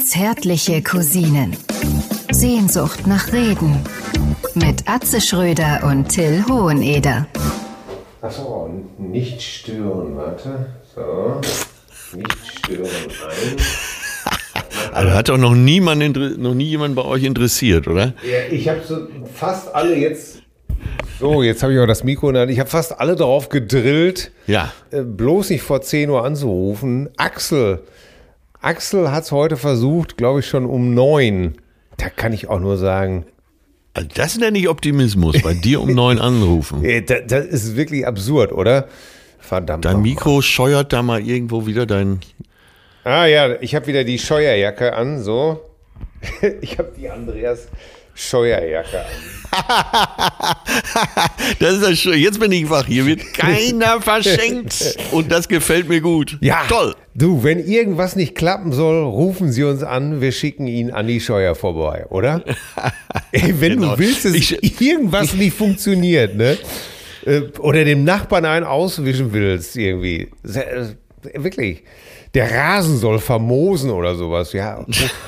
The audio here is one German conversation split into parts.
Zärtliche Cousinen. Sehnsucht nach Reden. Mit Atze Schröder und Till Hoheneder. Achso, nicht stören, warte. So. Nicht stören ein. Also hat doch noch niemand, noch nie jemand bei euch interessiert, oder? Ja, ich habe so fast alle jetzt. So, jetzt habe ich auch das Mikro in der Hand. Ich habe fast alle darauf gedrillt, Ja. äh, bloß nicht vor 10 Uhr anzurufen. Axel. Axel hat es heute versucht, glaube ich, schon um 9. Da kann ich auch nur sagen, Also das nenne ich Optimismus, bei dir um neun anrufen. äh, da- das ist wirklich absurd, oder? Verdammt. Dein. Mikro scheuert da mal irgendwo wieder dein. Ah ja, ich habe wieder die Scheuerjacke an, so. Ich habe die Andreas Scheuerjacke. Das ist das schön. Jetzt bin ich wach. Hier wird keiner verschenkt. Und das gefällt mir gut. Toll. Du, wenn irgendwas nicht klappen soll, rufen Sie uns an. Wir schicken Ihnen Andi Scheuer vorbei, oder? Ey, wenn Genau. du willst, dass Ich- irgendwas nicht funktioniert, ne? Äh, Oder dem Nachbarn einen auswischen willst, irgendwie. Äh, Wirklich. Der Rasen soll vermosen oder sowas, ja.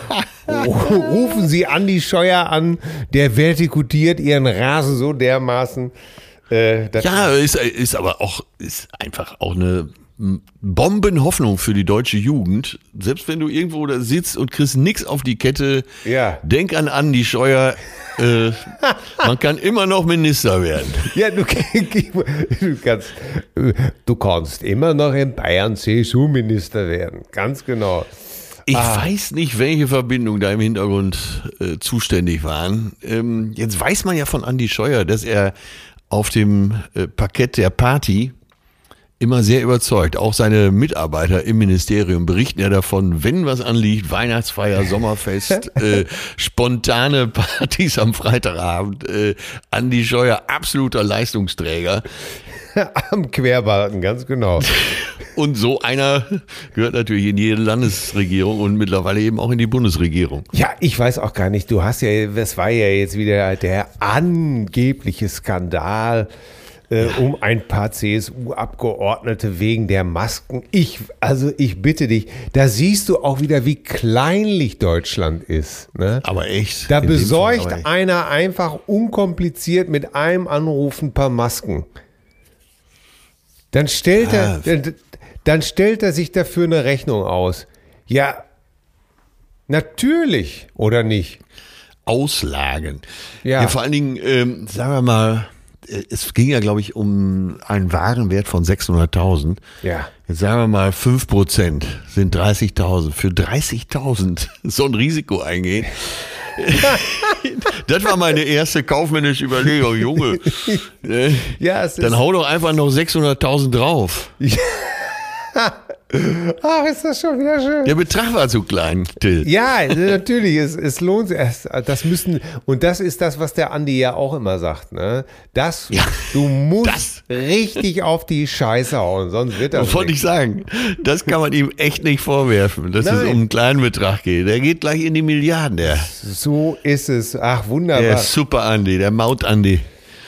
Rufen Sie Andi Scheuer an, der vertikutiert Ihren Rasen so dermaßen. Äh, Ja, ist, ist aber auch, ist einfach auch eine Bombenhoffnung für die deutsche Jugend. Selbst wenn du irgendwo da sitzt und kriegst nix auf die Kette, Ja. denk an Andi Scheuer. Äh, man kann immer noch Minister werden. Ja, du, du, kannst, du kannst immer noch in Bayern CSU-Minister werden. Ganz genau. Ich weiß nicht, welche Verbindungen da im Hintergrund äh, zuständig waren. Ähm, jetzt weiß man ja von Andi Scheuer, dass er auf dem äh, Parkett der Party immer sehr überzeugt. Auch seine Mitarbeiter im Ministerium berichten ja davon, wenn was anliegt, Weihnachtsfeier, Sommerfest, äh, spontane Partys am Freitagabend. Äh, Andi Scheuer, absoluter Leistungsträger. Am Querbalken, ganz genau. Und so einer gehört natürlich in jede Landesregierung und mittlerweile eben auch in die Bundesregierung. Ja, ich weiß auch gar nicht. Du hast ja, das war ja jetzt wieder der angebliche Skandal äh, um ein paar CSU-Abgeordnete wegen der Masken. Ich, also ich bitte dich, da siehst du auch wieder, wie kleinlich Deutschland ist. Ne? Aber echt. Da besorgt echt. einer einfach unkompliziert mit einem Anruf ein paar Masken. Dann stellt, Ah. er, dann, dann stellt er sich dafür eine Rechnung aus. Ja, natürlich, oder nicht? Auslagen. Ja. Ja. vor allen Dingen, ähm, sagen wir mal, es ging ja, glaube ich, um einen Warenwert von 600.000. Ja. Jetzt sagen wir mal, 5% sind 30.000. Für 30.000 so ein Risiko eingehen. das war meine erste kaufmännische Überlegung, Junge. Ja, es Dann ist, hau doch einfach noch 600.000 drauf. ach, ist das schon wieder schön. Der Betrag war zu klein, Till. Ja, natürlich, es, es lohnt sich. Es, das müssen, und das ist das, was der Andi ja auch immer sagt, ne? Das, Ja, du musst das. richtig auf die Scheiße hauen, sonst wird das Wollte nichts. ich sagen, das kann man ihm echt nicht vorwerfen, dass es Nein. um einen kleinen Betrag geht. Der geht gleich in die Milliarden, der, So ist es. Ach, der wunderbar. Super Andi, der Maut Andi.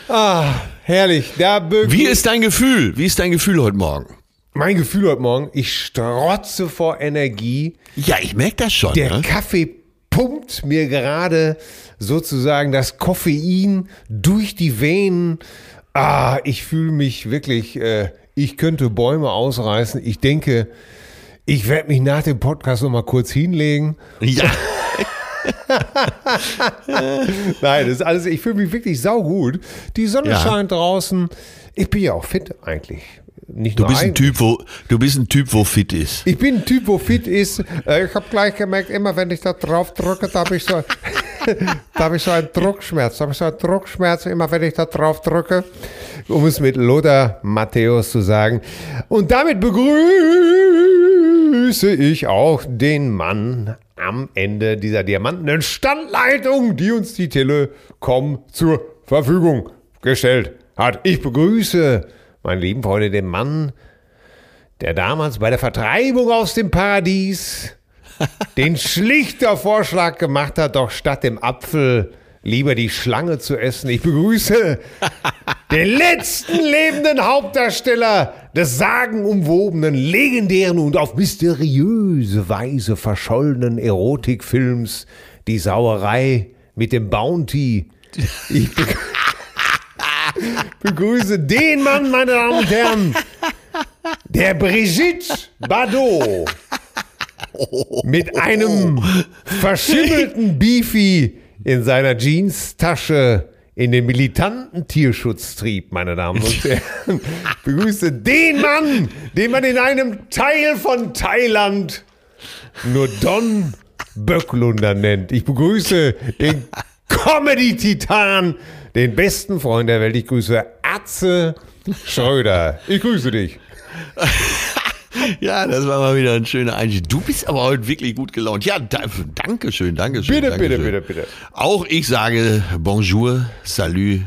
Ah, herrlich. Da Wie ist dein Gefühl? Wie ist dein Gefühl heute Morgen? Mein Gefühl heute Morgen? Ich strotze vor Energie. Ja, ich merke das schon. Der Ne? Kaffee pumpt mir gerade sozusagen das Koffein durch die Venen. Ah, ich fühle mich wirklich, äh, ich könnte Bäume ausreißen. Ich denke, ich werde mich nach dem Podcast noch mal kurz hinlegen. Ja, Nein, das ist alles, ich fühle mich wirklich saugut. Die Sonne Ja. scheint draußen. Ich bin ja auch fit eigentlich. Nicht du bist ein. Typ, wo du bist ein Typ, wo fit ist. Ich bin ein Typ, wo fit ist. Äh, Ich habe gleich gemerkt, immer wenn ich da drauf drücke, da habe ich so, da habe ich so einen Druckschmerz. Da habe ich so einen Druckschmerz, immer wenn ich da drauf drücke, um es mit Lothar Matthäus zu sagen. Und damit begrüße ich auch den Mann am Ende dieser diamantenen Standleitung, die uns die Telekom zur Verfügung gestellt hat. Ich begrüße, meine lieben Freunde, den Mann, der damals bei der Vertreibung aus dem Paradies den schlichter Vorschlag gemacht hat, doch statt dem Apfel lieber die Schlange zu essen. Ich begrüße den letzten lebenden Hauptdarsteller des sagenumwobenen, legendären und auf mysteriöse Weise verschollenen Erotikfilms Die Sauerei mit dem Bounty. Ich begrü- begrüße den Mann, meine Damen und Herren, der Brigitte Bardot mit einem verschimmelten Beefy in seiner Jeanstasche in den militanten Tierschutz trieb, meine Damen und Herren. Begrüße den Mann, den man in einem Teil von Thailand nur Don Böcklunder nennt. Ich begrüße den Comedy-Titan, den besten Freund der Welt. Ich grüße Atze Schröder. Ich grüße dich. Ja, das war mal wieder ein schöner Einstieg. Du bist aber heute wirklich gut gelaunt. Ja, da, danke schön, danke schön. Bitte, danke bitte, bitte, bitte. Auch ich sage Bonjour, Salut,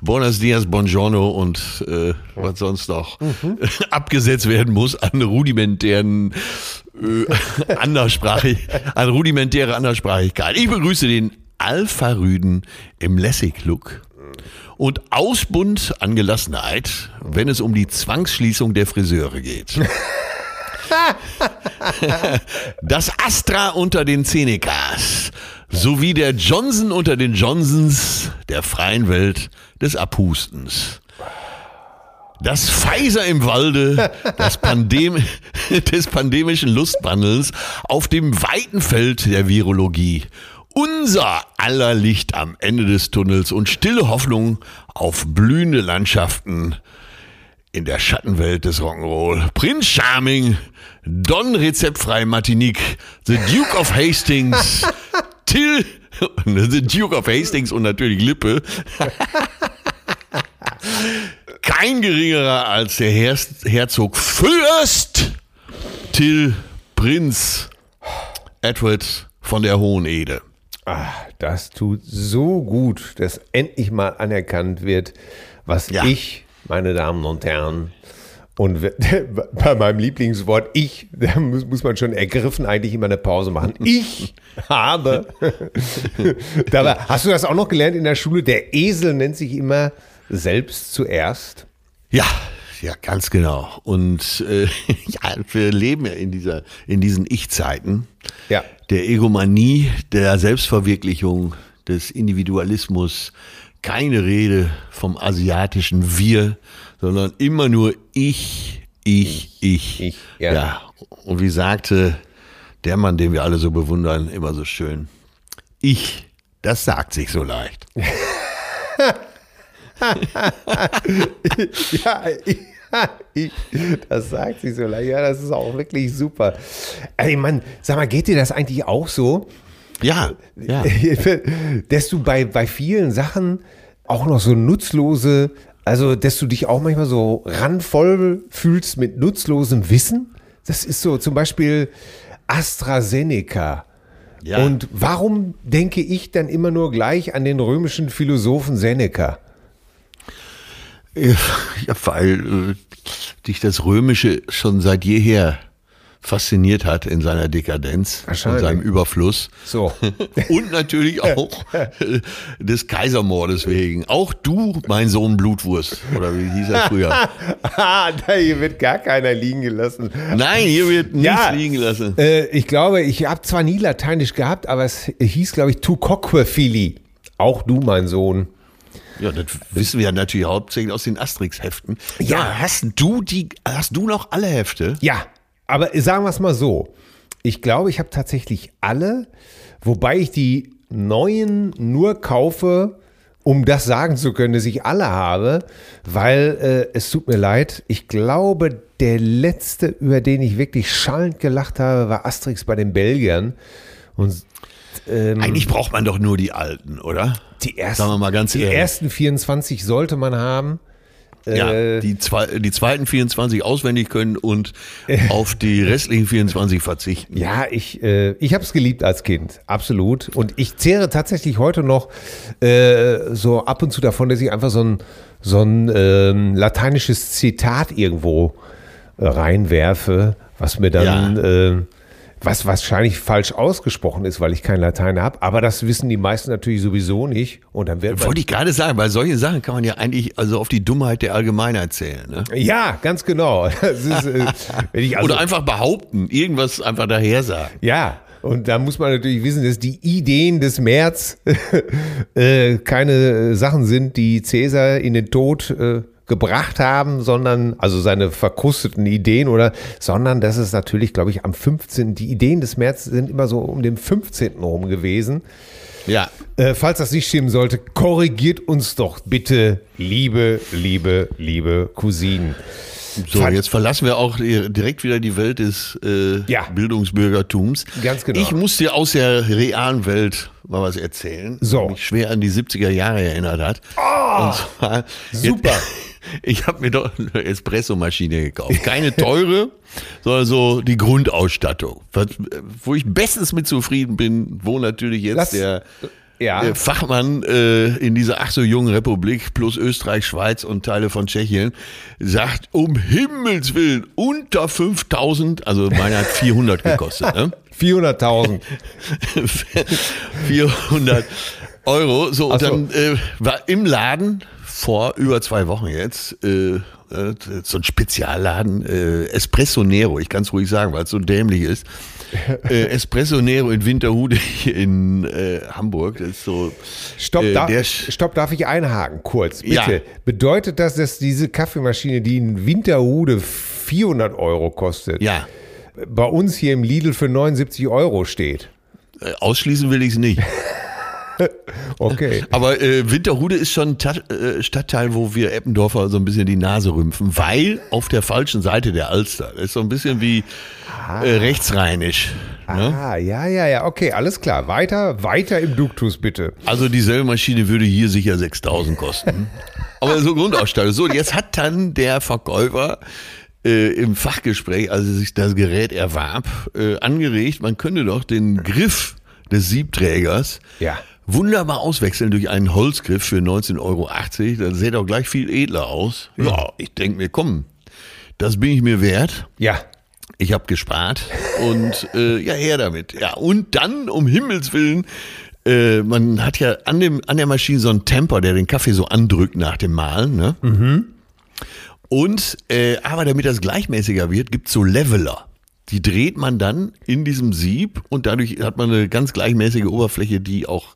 Buenos Dias, Buongiorno und äh, was sonst noch Mhm. abgesetzt werden muss an rudimentären äh, Anderssprachig, an rudimentäre Anderssprachigkeit. Ich begrüße den Alpha-Rüden im Lessig-Look und Ausbund an Gelassenheit, wenn es um die Zwangsschließung der Friseure geht. Das Astra unter den Senekas sowie der Johnson unter den Johnsons der freien Welt des Abhustens. Das Pfizer im Walde das Pandem des pandemischen Lustwandels auf dem weiten Feld der Virologie. Unser aller Licht am Ende des Tunnels und stille Hoffnung auf blühende Landschaften in der Schattenwelt des Rock'n'Roll. Prinz Charming, Don Rezeptfrei Martinique, The Duke of Hastings, Till, The Duke of Hastings und natürlich Lippe. Kein geringerer als der Herz, Herzog Fürst Till Prinz Edward von der Hohen Ede. Ah, das tut so gut, dass endlich mal anerkannt wird, was Ja. ich, meine Damen und Herren, und bei meinem Lieblingswort ich, da muss, muss man schon ergriffen eigentlich immer eine Pause machen. Ich habe. Dabei, hast du das auch noch gelernt in der Schule? Der Esel nennt sich immer selbst zuerst. Ja, ja, ganz genau. Und äh, ja, wir leben ja in dieser, in diesen Ich-Zeiten. Ja. Der Egomanie, der Selbstverwirklichung, des Individualismus. Keine Rede vom asiatischen Wir, sondern immer nur ich, ich, ich. Ich, ja. ja. Und wie sagte der Mann, den wir alle so bewundern, immer so schön. Ich, das sagt sich so leicht. Ja, ich, ich, das sagt sie so leicht. Ja, das ist auch wirklich super. Ey, Mann, sag mal, geht dir das eigentlich auch so? Ja, ja. dass du bei, bei vielen Sachen auch noch so nutzlose, also dass du dich auch manchmal so randvoll fühlst mit nutzlosem Wissen. Das ist so zum Beispiel AstraZeneca. Ja. Und warum denke ich dann immer nur gleich an den römischen Philosophen Seneca? Ja, weil äh, dich das Römische schon seit jeher fasziniert hat in seiner Dekadenz und Wahrscheinlich. seinem Überfluss. So. Und natürlich auch äh, des Kaisermordes wegen. Auch du, mein Sohn Blutwurst. Oder wie hieß er früher? ah, da hier wird gar keiner liegen gelassen. Nein, hier wird nichts Ja. liegen lassen. Äh, ich glaube, ich habe zwar nie Lateinisch gehabt, aber es hieß, glaube ich, tu coque fili. Auch du, mein Sohn. Ja, das wissen wir ja natürlich hauptsächlich aus den Asterix-Heften. Ja. Ja, hast du die, hast du noch alle Hefte? Ja, aber sagen wir es mal so. Ich glaube, ich habe tatsächlich alle, wobei ich die neuen nur kaufe, um das sagen zu können, dass ich alle habe, weil äh, es tut mir leid, ich glaube, der letzte, über den ich wirklich schallend gelacht habe, war Asterix bei den Belgiern. Und ähm, Eigentlich braucht man doch nur die alten, oder? die ersten, Sagen wir mal ganz die ehrlich. ersten 24 sollte man haben. Ja, Äh, die, zwei, die zweiten 24 auswendig können und auf die restlichen 24 verzichten. Ja, ich, äh, ich habe es geliebt als Kind, absolut. Und ich zehre tatsächlich heute noch äh, so ab und zu davon, dass ich einfach so ein, so ein ähm, lateinisches Zitat irgendwo äh, reinwerfe, was mir dann, äh, was wahrscheinlich falsch ausgesprochen ist, weil ich kein Latein habe, aber das wissen die meisten natürlich sowieso nicht. Und dann wird Wollte ich gerade sagen, weil solche Sachen kann man ja eigentlich also auf die Dummheit der Allgemeinheit zählen. Ne? ja, ganz genau. Ist, äh, also, Oder einfach behaupten, irgendwas einfach daher sagen. Ja, und da muss man natürlich wissen, dass die Ideen des März äh, keine Sachen sind, die Cäsar in den Tod äh, gebracht haben, sondern, also seine verkrusteten Ideen oder, sondern das ist natürlich, glaube ich, am 15. Die Ideen des März sind immer so um den 15. rum gewesen. Ja. Äh, falls das nicht stimmen sollte, korrigiert uns doch bitte, liebe, liebe, liebe Cousinen. So, Fand jetzt verlassen wir auch direkt wieder die Welt des äh, Ja. Bildungsbürgertums. Ganz genau. Ich muss dir aus der realen Welt mal was erzählen, So. was mich schwer an die 70er Jahre erinnert hat. Und zwar, super. Ich habe mir doch eine Espressomaschine gekauft. Keine teure, sondern so die Grundausstattung. Wo ich bestens mit zufrieden bin, wo natürlich jetzt Lass- der Ja. äh, Fachmann äh, in dieser ach so jungen Republik plus Österreich, Schweiz und Teile von Tschechien sagt, um Himmels Willen, unter 5000, also meine hat 400 gekostet, ne? 400.000. 400 Euro. So, und so. dann äh, war im Laden vor über zwei Wochen jetzt äh, äh, so ein Spezialladen, äh, Espresso Nero, ich kann es ruhig sagen, weil es so dämlich ist. Äh, Espresso Nero in Winterhude hier in äh, Hamburg. Das ist so. Stopp, äh, darf, stopp, darf ich einhaken, kurz, bitte. Ja. Bedeutet das, dass diese Kaffeemaschine, die in Winterhude 400 Euro kostet, ja, bei uns hier im Lidl für 79 Euro steht? äh, ausschließen will ich es nicht. Okay. Aber äh, Winterhude ist schon ein Tat, äh, Stadtteil, wo wir Eppendorfer so ein bisschen die Nase rümpfen, weil auf der falschen Seite der Alster. Das ist so ein bisschen wie äh, rechtsrheinisch. Ne? Ah, ja, ja, ja, okay, alles klar. Weiter, weiter im Duktus, bitte. Also dieselbe Maschine würde hier sicher 6000 kosten. Aber so Grundausstattung. So, jetzt hat dann der Verkäufer äh, im Fachgespräch, als er sich das Gerät erwarb, äh, angeregt, man könnte doch den Griff des Siebträgers Ja. Wunderbar auswechseln durch einen Holzgriff für 19,80 Euro. Das sähe doch gleich viel edler aus. Ja, ich denke mir, komm, das bin ich mir wert. Ja. Ich habe gespart und äh, ja, her damit. Ja, und dann, um Himmels Willen, äh, man hat ja an, dem, an der Maschine so einen Temper, der den Kaffee so andrückt nach dem Mahlen. Ne? Und, äh, aber damit das gleichmäßiger wird, gibt's so Leveler. Die dreht man dann in diesem Sieb und dadurch hat man eine ganz gleichmäßige Oberfläche, die auch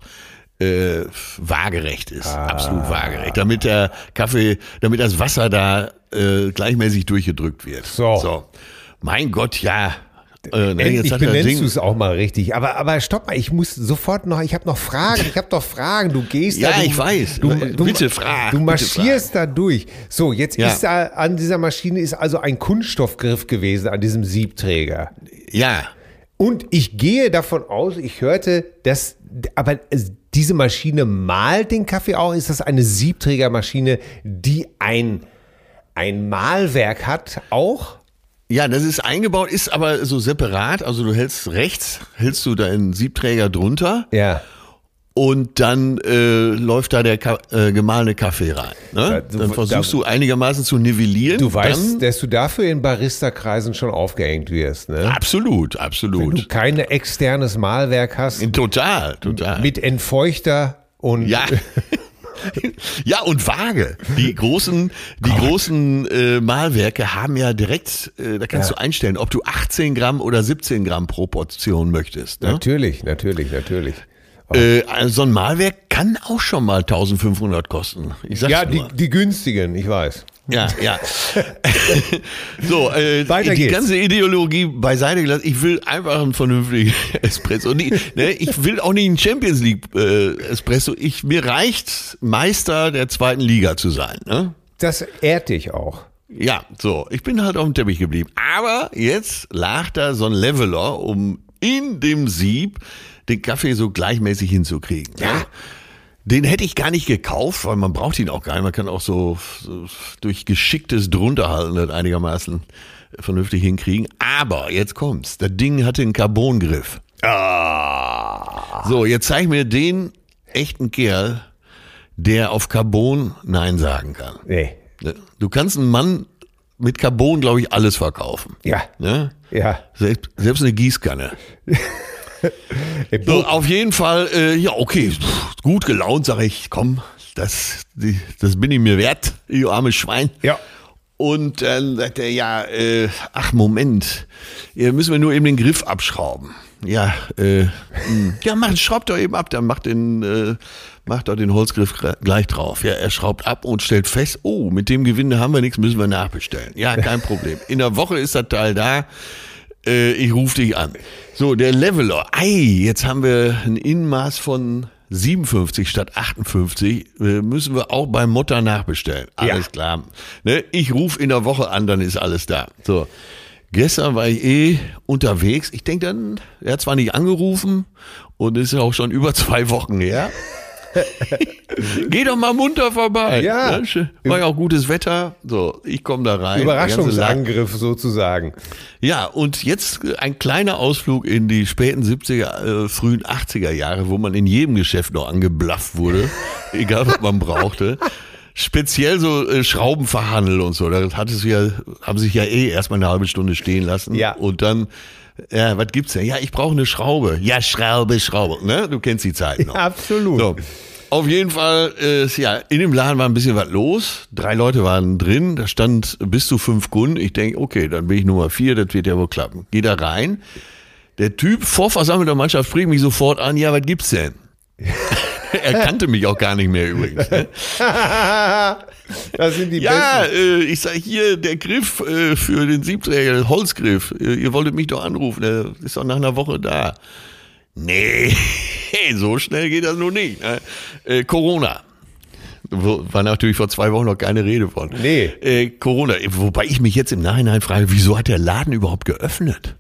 äh, waagerecht ist, absolut waagerecht, damit der Kaffee, damit das Wasser da äh, gleichmäßig durchgedrückt wird. So. Mein Gott, ja. Äh, ne, Endlich jetzt benennst du es auch mal richtig. Aber, aber stopp mal, ich muss sofort noch, ich habe noch Fragen, ich habe doch Fragen. Du gehst Ja, da. Du, ich weiß. Du, du, Bitte frag, Du marschierst da durch. So, jetzt Ja. ist da an dieser Maschine ist also ein Kunststoffgriff gewesen an diesem Siebträger. ja, Und ich gehe davon aus, ich hörte, dass, aber es- diese Maschine malt den Kaffee auch. Ist das eine Siebträgermaschine, die ein, ein Mahlwerk hat auch? Ja, das ist eingebaut, ist aber so separat. Also du hältst rechts, hältst du deinen Siebträger drunter Ja. und dann äh, läuft da der Ka äh, gemahlene Kaffee rein. Ne? Ja, du- dann versuchst da- du einigermaßen zu nivellieren. Du weißt, dann, dass du dafür in Barista-Kreisen schon aufgehängt wirst, ne? absolut, Wenn du absolut. kein externes Mahlwerk hast, Total, total. mit Entfeuchter und Ja. Ja, und Waage. Die großen, die großen äh, Mahlwerke haben ja direkt, äh, da kannst Ja. du einstellen, ob du 18 Gramm oder 17 Gramm pro Portion möchtest. Ne? natürlich, natürlich, natürlich. Äh, also so ein Mahlwerk kann auch schon mal 1500 kosten. Ja, die, die günstigen, ich weiß. Ja, ja. so, äh, Weiter die geht's. ganze Ideologie beiseite gelassen. Ich will einfach einen vernünftigen Espresso. Nie, ne, ich will auch nicht einen Champions League äh, Espresso. Ich, mir reicht, Meister der zweiten Liga zu sein. Ne? Das ehrt dich auch. Ja, so. Ich bin halt auf dem Teppich geblieben. Aber jetzt lag da so ein Leveler, um in dem Sieb den Kaffee so gleichmäßig hinzukriegen. Ja. Den hätte ich gar nicht gekauft, weil man braucht ihn auch gar nicht. Man kann auch so, so durch geschicktes Drunterhalten das einigermaßen vernünftig hinkriegen. Aber jetzt kommt's. Das Ding hatte einen Carbongriff. So, jetzt zeig mir den echten Kerl, der auf Carbon Nein sagen kann. Nee. Ne? Du kannst einen Mann mit Carbon, glaube ich, alles verkaufen. Ja. Ne? Ja. Selbst, selbst eine Gießkanne. So, auf jeden Fall, äh, ja, okay, pff, gut gelaunt, sage ich, komm, das, die, das bin ich mir wert, ihr armes Schwein. Ja. Und dann sagt er, ja, äh, ach Moment, hier müssen wir nur eben den Griff abschrauben. Ja, äh, mh. ja, mach, schraubt doch eben ab, dann macht den, äh, macht doch den Holzgriff gleich drauf. Ja, er schraubt ab und stellt fest, oh, mit dem Gewinde haben wir nichts, müssen wir nachbestellen. Ja, kein Problem. In der Woche ist das Teil da. Äh, ich rufe dich an. So, der Leveler. Ei, jetzt haben wir ein Innenmaß von 57 statt 58. Äh, müssen wir auch beim Mutter nachbestellen. Alles klar. Ne? Ich rufe in der Woche an, dann ist alles da. So. Gestern war ich eh unterwegs. Ich denke dann, er hat zwar nicht angerufen und ist ja auch schon über zwei Wochen her. Geh doch mal munter vorbei. Ja. Ne? War ja auch gutes Wetter. So, ich komme da rein. Überraschungsangriff sozusagen. ja, und jetzt ein kleiner Ausflug in die späten 70er, äh, frühen 80er Jahre, wo man in jedem Geschäft noch angeblafft wurde, egal was man brauchte. Speziell so äh, Schraubenverhandel und so. Da hat es ja, haben sich ja eh erstmal eine halbe Stunde stehen lassen. Ja. Und dann, ja, was gibt's denn? Ja, ich brauche eine Schraube. Ja, Schraube, Schraube. Ne? Du kennst die Zeit noch. Absolut. So. Auf jeden Fall, äh, ja, in dem Laden war ein bisschen was los. Drei Leute waren drin, da stand bis zu fünf Kunden. Ich denke, okay, dann bin ich Nummer vier, das wird ja wohl klappen. Geh da rein. Der Typ vor versammelter Mannschaft spricht mich sofort an, ja, was gibt's denn? er kannte mich auch gar nicht mehr übrigens. Ne? das sind die Ja, äh, ich sag hier, der Griff äh, für den Siebträger, Holzgriff. Äh, ihr wolltet mich doch anrufen, der ist doch nach einer Woche da. Nee, so schnell geht das nur nicht. Ne? Äh, Corona. War natürlich vor zwei Wochen noch keine Rede von. Nee. Äh, Corona. Wobei ich mich jetzt im Nachhinein frage, wieso hat der Laden überhaupt geöffnet?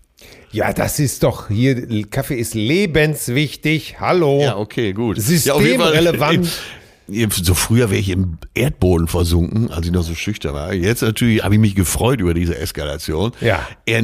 Ja, das ist doch hier, Kaffee ist lebenswichtig. Hallo. Ja, okay, gut. Ja, Systemrelevant. äh, So früher wäre ich im Erdboden versunken, als ich noch so schüchtern war. Jetzt natürlich habe ich mich gefreut über diese Eskalation. Ja. Er,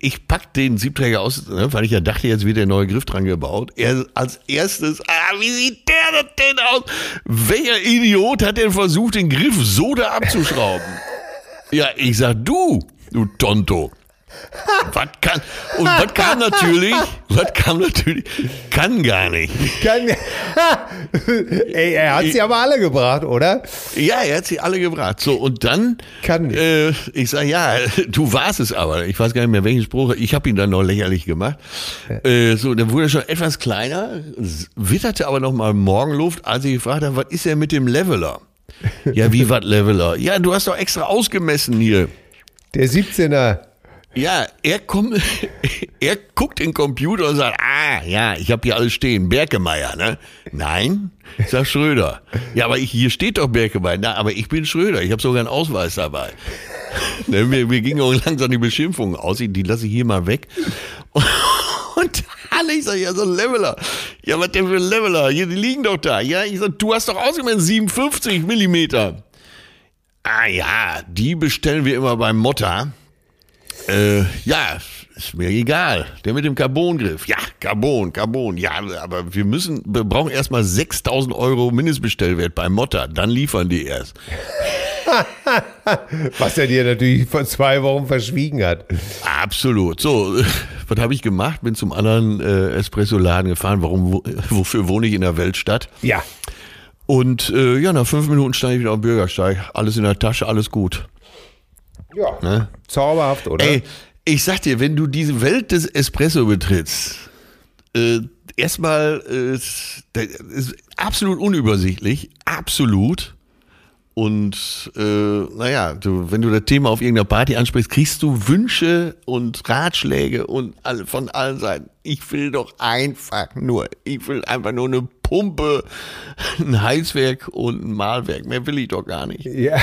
ich pack den Siebträger aus, ne, weil ich ja dachte, jetzt wird der neue Griff dran gebaut. Er als erstes, ah, wie sieht der denn aus? Welcher Idiot hat denn versucht, den Griff so da abzuschrauben? ja, ich sag, du, du Tonto. Was kann, und was kam natürlich, was kam natürlich, kann gar nicht. Kann, Ey, er hat sie aber alle gebracht, oder? Ja, er hat sie alle gebracht. So, und dann, Kann nicht. Äh, ich sage, ja, du warst es aber. Ich weiß gar nicht mehr, welchen Spruch. Ich habe ihn dann noch lächerlich gemacht. Äh, so, dann wurde er schon etwas kleiner, witterte aber noch mal Morgenluft, als ich gefragt habe, was ist denn mit dem Leveler? Ja, wie was Leveler? Ja, du hast doch extra ausgemessen hier. Der 17er. Ja, er kommt, er guckt in den Computer und sagt, ah, ja, ich habe hier alles stehen, Berkemeier, ne? Nein, ich sag Schröder. Ja, aber ich, hier steht doch Berkemeier. Na, aber ich bin Schröder, ich habe sogar einen Ausweis dabei. Ne, mir, mir ging auch langsam die Beschimpfung aus, die lasse ich hier mal weg. Und alle, ich sag, ja, so ein Leveler. Ja, was denn für ein Leveler? Hier, die liegen doch da. Ja, ich sag, du hast doch ausgemessen 57 Millimeter. Ah ja, die bestellen wir immer beim Motta. Äh, ja, ist mir egal. Der mit dem Carbongriff. Ja, Carbon, Carbon. Ja, aber wir müssen, wir brauchen erstmal 6000 Euro Mindestbestellwert beim Motta. Dann liefern die erst. Was er dir natürlich vor zwei Wochen verschwiegen hat. Absolut. So, was habe ich gemacht? Bin zum anderen äh, Espresso-Laden gefahren. Warum, wo, wofür wohne ich in der Weltstadt? Ja. Und äh, ja, nach fünf Minuten stand ich wieder am Bürgersteig. Alles in der Tasche, alles gut. Ja. Ne? Zauberhaft, oder? Ey, ich sag dir, wenn du diese Welt des Espresso betrittst, äh, erstmal äh, ist absolut unübersichtlich, absolut. Und äh, naja, du, wenn du das Thema auf irgendeiner Party ansprichst, kriegst du Wünsche und Ratschläge und all, von allen Seiten. Ich will doch einfach nur, ich will einfach nur eine Pumpe, ein Heizwerk und ein Mahlwerk. Mehr will ich doch gar nicht. Ja.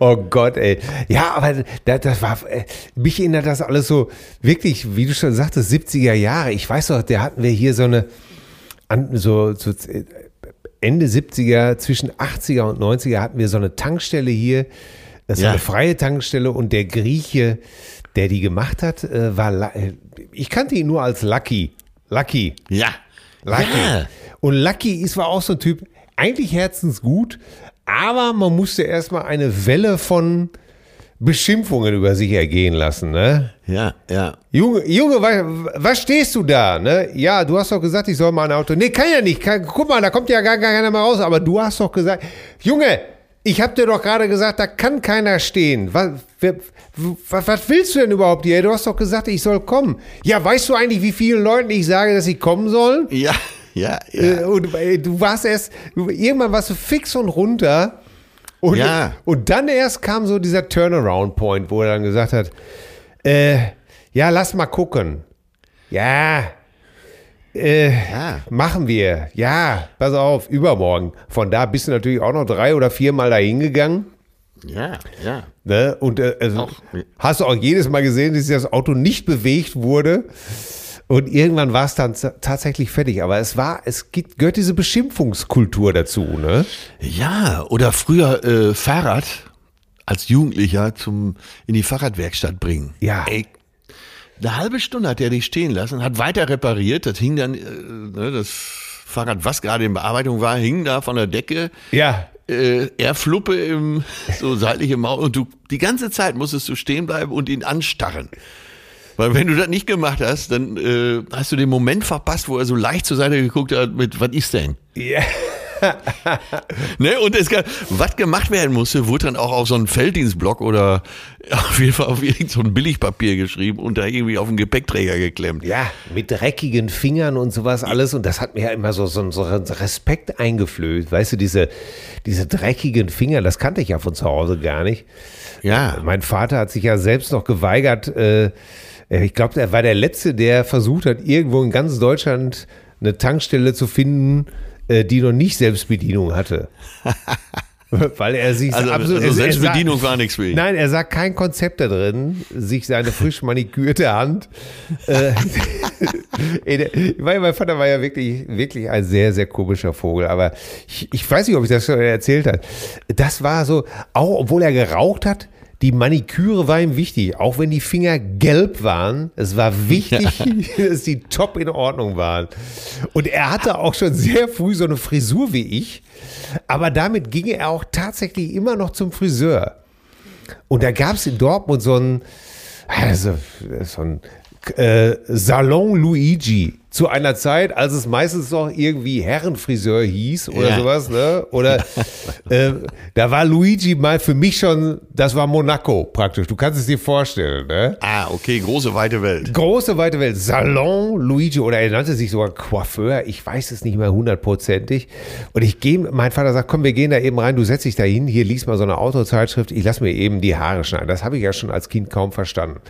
Oh Gott, ey. Ja, aber das, das war, äh, mich erinnert das alles so, wirklich, wie du schon sagtest, 70er Jahre. Ich weiß doch, da hatten wir hier so eine, so, so äh, Ende 70er, zwischen 80er und 90er hatten wir so eine Tankstelle hier. Das war Ja. eine freie Tankstelle und der Grieche, der die gemacht hat, äh, war, ich kannte ihn nur als Lucky. Lucky. Ja. Lucky. Ja. Und Lucky ist war auch so ein Typ, eigentlich herzensgut, aber man musste erstmal eine Welle von Beschimpfungen über sich ergehen lassen, ne? Ja, ja. Junge, Junge, was, was stehst du da, ne? Ja, du hast doch gesagt, ich soll mal ein Auto. Nee, kann ja nicht. Kann, guck mal, da kommt ja gar, gar keiner mehr raus. Aber du hast doch gesagt, Junge, ich hab dir doch gerade gesagt, da kann keiner stehen. Was, wer, was, was willst du denn überhaupt hier? Du hast doch gesagt, ich soll kommen. Ja, weißt du eigentlich, wie vielen Leuten ich sage, dass sie kommen sollen? Ja, ja, ja. Äh, und äh, du warst erst, irgendwann warst du fix und runter. Und, Ja. und dann erst kam so dieser Turnaround-Point, wo er dann gesagt hat, äh, ja, lass mal gucken. Ja, äh, Ja. machen wir. Ja, pass auf, übermorgen. Von da bist du natürlich auch noch drei oder viermal dahin gegangen. Ja, ja. Ne? Und äh, also, Auch- hast du auch jedes Mal gesehen, dass das Auto nicht bewegt wurde. Und irgendwann war es dann tatsächlich fertig. Aber es war, es gibt, gehört diese Beschimpfungskultur dazu, ne? Ja, oder früher äh, Fahrrad als Jugendlicher zum in die Fahrradwerkstatt bringen. Ja. Ey, eine halbe Stunde hat er dich stehen lassen, hat weiter repariert. Das hing dann, äh, ne, das Fahrrad, was gerade in Bearbeitung war, hing da von der Decke. Ja. Äh, er Fluppe im so seitlich im Maul und du die ganze Zeit musstest du stehen bleiben und ihn anstarren. Weil wenn du das nicht gemacht hast, dann äh, hast du den Moment verpasst, wo er so leicht zur Seite geguckt hat mit, was ist denn? Ja. Ne? Und es gab, was gemacht werden musste, wurde dann auch auf so einen Felddienstblock oder auf jeden Fall auf irgend so ein Billigpapier geschrieben und da irgendwie auf den Gepäckträger geklemmt. Ja, mit dreckigen Fingern und sowas alles. Und das hat mir ja immer so, so, so Respekt eingeflößt. Weißt du, diese, diese dreckigen Finger, das kannte ich ja von zu Hause gar nicht. Ja. Mein Vater hat sich ja selbst noch geweigert. Äh, ich glaube, er war der Letzte, der versucht hat, irgendwo in ganz Deutschland eine Tankstelle zu finden, äh, die noch nicht Selbstbedienung hatte. Weil er sich Also, absolut. also Selbstbedienung sah- war nichts für ihn. Nein, er sah kein Konzept da drin, sich seine frisch manikürte Hand. Äh, mein Vater war ja wirklich, wirklich ein sehr, sehr komischer Vogel. Aber ich, ich weiß nicht, ob ich das schon erzählt habe. Das war so, auch obwohl er geraucht hat, die Maniküre war ihm wichtig, auch wenn die Finger gelb waren. Es war wichtig, dass die top in Ordnung waren. Und er hatte auch schon sehr früh so eine Frisur wie ich. Aber damit ging er auch tatsächlich immer noch zum Friseur. Und da gab es in Dortmund so ein, also, so ein äh, Salon Luigi zu einer Zeit, als es meistens noch irgendwie Herrenfriseur hieß oder Ja. sowas, ne? Oder äh, da war Luigi mal für mich schon, das war Monaco praktisch. Du kannst es dir vorstellen, ne? Ah, okay, große weite Welt. Große weite Welt, Salon Luigi oder er nannte sich sogar Coiffeur, ich weiß es nicht mehr hundertprozentig. Und ich gehe, mein Vater sagt, komm, wir gehen da eben rein, du setz dich da hin, hier liest mal so eine Autozeitschrift, ich lass mir eben die Haare schneiden. Das habe ich ja schon als Kind kaum verstanden.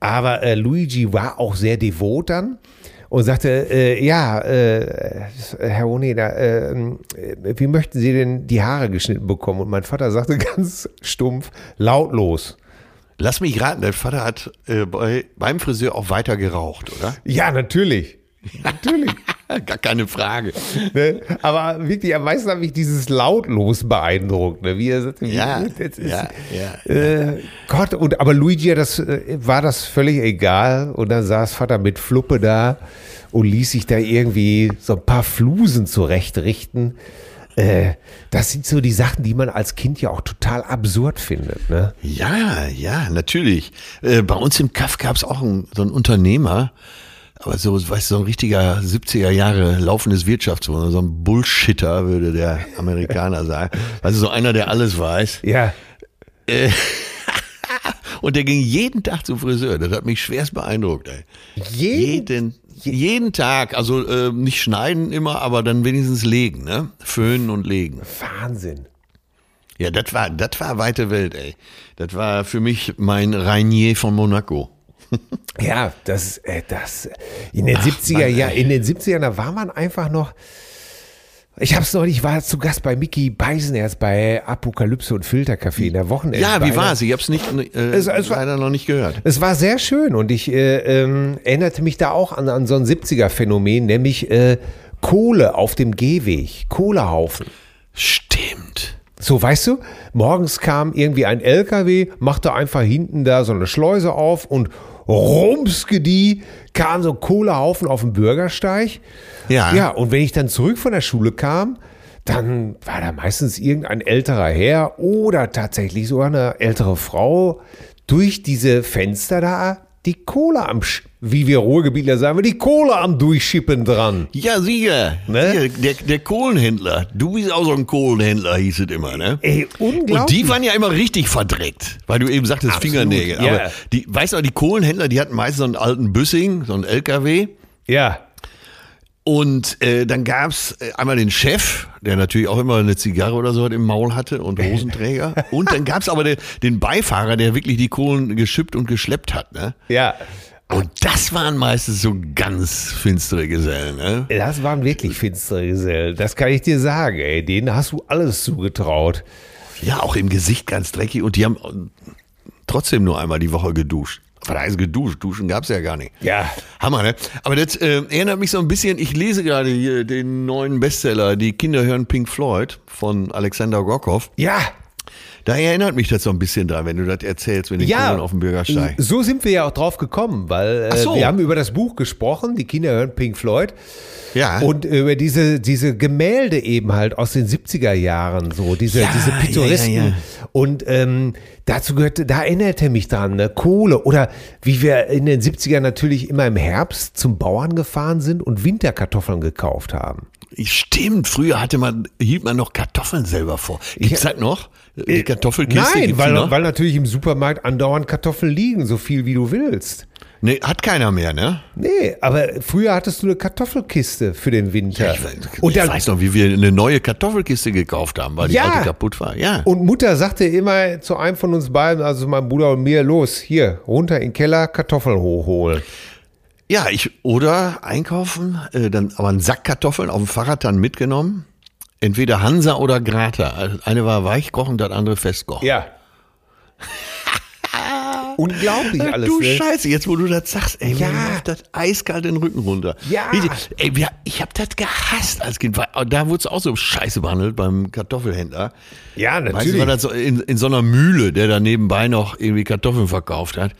Aber äh, Luigi war auch sehr devot dann und sagte, äh, ja, äh, Herr Oneda, äh, wie möchten Sie denn die Haare geschnitten bekommen? Und mein Vater sagte ganz stumpf, lautlos. Lass mich raten, dein Vater hat äh, bei, beim Friseur auch weiter geraucht, oder? Ja, natürlich. Natürlich. Gar keine Frage. Ne? Aber wirklich, am meisten hat mich dieses lautlos beeindruckt. Ne? Wie er sagt, wie- Ja, ist, ja, ja. Äh, Gott, und, aber Luigi, das, äh, war das völlig egal. Und dann saß Vater mit Fluppe da und ließ sich da irgendwie so ein paar Flusen zurechtrichten. Äh, das sind so die Sachen, die man als Kind ja auch total absurd findet. Ne? Ja, ja, natürlich. Äh, bei uns im Kaff gab es auch einen, so einen Unternehmer, weißt du, so ein richtiger 70er Jahre laufendes Wirtschaftswunder, so ein Bullshitter, würde der Amerikaner sagen. Also so einer, der alles weiß. Ja. Und der ging jeden Tag zum Friseur. Das hat mich schwerst beeindruckt, ey. Jeden, Jeden, jeden Tag. Also äh, nicht schneiden immer, aber dann wenigstens legen, ne? Föhnen und legen. Wahnsinn. Ja, das war, das war weite Welt, ey. Das war für mich mein Rainier von Monaco. Ja, das, äh, das in den 70er Mann, Jahren, ey. in den 70ern, da war man einfach noch. Ich hab's neulich, ich war zu Gast bei Mickey Beisenherz bei Apokalypse und Filterkaffee in der Wochenende. Ja, wie war's? Ich hab's nicht, äh, Es- es war- leider noch nicht gehört. Es war sehr schön und ich äh, ähm, erinnerte mich da auch an, an so ein 70er-Phänomen, nämlich äh, Kohle auf dem Gehweg, Kohlehaufen. Stimmt. So, weißt du, morgens kam irgendwie ein LKW, machte einfach hinten da so eine Schleuse auf und rumske die, kam so ein Kohlehaufen auf den Bürgersteig. Ja. Ja, und wenn ich dann zurück von der Schule kam, dann war da meistens irgendein älterer Herr oder tatsächlich sogar eine ältere Frau durch diese Fenster da die Kohle am, Sch- wie wir Ruhrgebietler sagen, die Kohle am Durchschippen dran. Ja, sicher. Ne? Der, der Kohlenhändler. Du bist auch so ein Kohlenhändler, hieß es immer, ne? Ey, unglaublich. Und die waren ja immer richtig verdreckt, weil du eben sagtest Absolut, Fingernägel. ja. Aber die, weißt du, die Kohlenhändler, die hatten meistens so einen alten Büssing, so einen LKW. ja, Und äh, dann gab's äh, einmal den Chef, der natürlich auch immer eine Zigarre oder so im Maul hatte und Hosenträger. und dann gab's aber den, den Beifahrer, der wirklich die Kohlen geschippt und geschleppt hat. Ne? ja. Und das waren meistens so ganz finstere Gesellen. Ne? Das waren wirklich finstere Gesellen. Das kann ich dir sagen, ey. Denen hast du alles zugetraut. Ja, auch im Gesicht ganz dreckig. Und die haben trotzdem nur einmal die Woche geduscht. Heißt geduscht? Duschen gab's ja gar nicht. Ja. Hammer, ne? Aber das äh, erinnert mich so ein bisschen, ich lese gerade hier den neuen Bestseller, Die Kinder hören Pink Floyd von Alexander Gorkov. Ja. Da erinnert mich das so ein bisschen dran, wenn du das erzählst, wenn die Ja, Kohlen auf dem Bürgersteig. so sind wir ja auch drauf gekommen, weil äh, so. wir haben über das Buch gesprochen, die Kinder hören Pink Floyd. Ja. Und über diese, diese Gemälde eben halt aus den 70er Jahren, so diese, Ja, diese Pittoresken. ja, ja. Und ähm, dazu gehörte, da erinnerte mich dran, ne? Kohle. Oder wie wir in den 70ern natürlich immer im Herbst zum Bauern gefahren sind und Winterkartoffeln gekauft haben. Stimmt, früher hatte man, hielt man noch Kartoffeln selber vor. Gibt's das noch? Die Kartoffelkiste? Nein, gibt's die weil, weil natürlich im Supermarkt andauernd Kartoffeln liegen, so viel wie du willst. Nee, hat keiner mehr, ne? Nee, aber früher hattest du eine Kartoffelkiste für den Winter. Ich, weiß- und ich dann, weiß noch, wie wir eine neue Kartoffelkiste gekauft haben, weil die Ja. alte kaputt war. Ja. Und Mutter sagte immer zu einem von uns beiden, also meinem Bruder und mir, los, hier, runter in den Keller, Kartoffeln hochholen. Ja, ich oder einkaufen, äh, dann aber einen Sack Kartoffeln auf dem Fahrrad dann mitgenommen. Entweder Hansa oder Grata. Eine war weichkochend, das andere festkochen. Ja. Unglaublich alles, du ne? Scheiße, jetzt wo du das sagst, ey, Ja. mir läuft das eiskalt den Rücken runter. Ja. Ey, ich hab das gehasst als Kind. weil Da wurde es auch so scheiße behandelt beim Kartoffelhändler. Ja, Weißt du, natürlich. war das so in, in so einer Mühle, der da nebenbei noch irgendwie Kartoffeln verkauft hat.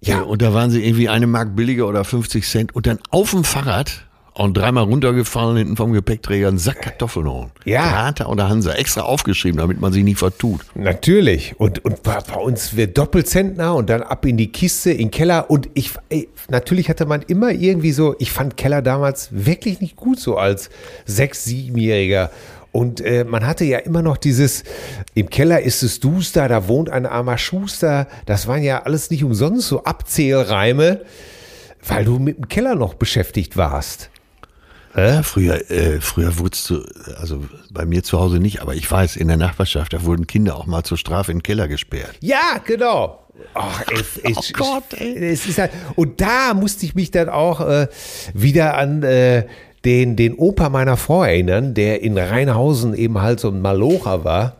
Ja. Äh, Und da waren sie irgendwie eine Mark billiger oder 50 Cent. Und dann auf dem Fahrrad und dreimal runtergefallen hinten vom Gepäckträger einen Sack Kartoffeln. Ja. Grata oder Hansa. Extra aufgeschrieben, damit man sich nicht vertut. Natürlich. Und, und bei, bei uns wird Doppelzentner und dann ab in die Kiste, in den Keller. Und ich, ey, natürlich hatte man immer irgendwie so, ich fand Keller damals wirklich nicht gut so als sechs-, siebenjähriger. Und äh, man hatte ja immer noch dieses, im Keller ist es duster, da wohnt ein armer Schuster. Das waren ja alles nicht umsonst so Abzählreime, weil du mit dem Keller noch beschäftigt warst. Ja, früher, äh, früher wurdest du, also bei mir zu Hause nicht, aber ich weiß, in der Nachbarschaft, da wurden Kinder auch mal zur Strafe in den Keller gesperrt. Ja, genau. Ach, es, es, Oh Gott, ey. Es ist halt, und da musste ich mich dann auch äh, wieder an äh, den, den Opa meiner Frau erinnern, der in Rheinhausen eben halt so ein Malocher war.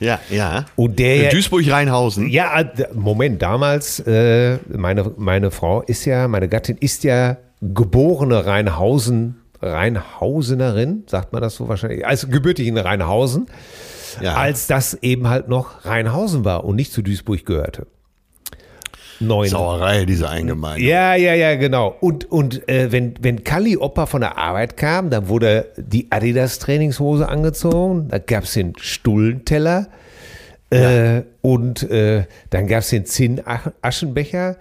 Ja, ja. Und der Duisburg-Rheinhausen. Ja, äh, Moment, damals, äh, meine, meine Frau ist ja, meine Gattin ist ja geborene Rheinhausen, Rheinhausenerin, sagt man das so wahrscheinlich, also gebürtig in Rheinhausen, Ja. als das eben halt noch Rheinhausen war und nicht zu Duisburg gehörte. Neun. Sauerei, diese Eingemeinde. Ja, ja, ja, genau. Und, und äh, wenn, wenn Kalli Opa von der Arbeit kam, dann wurde die Adidas-Trainingshose angezogen, da gab es den Stullenteller äh, und äh, dann gab es den Zinn-Aschenbecher,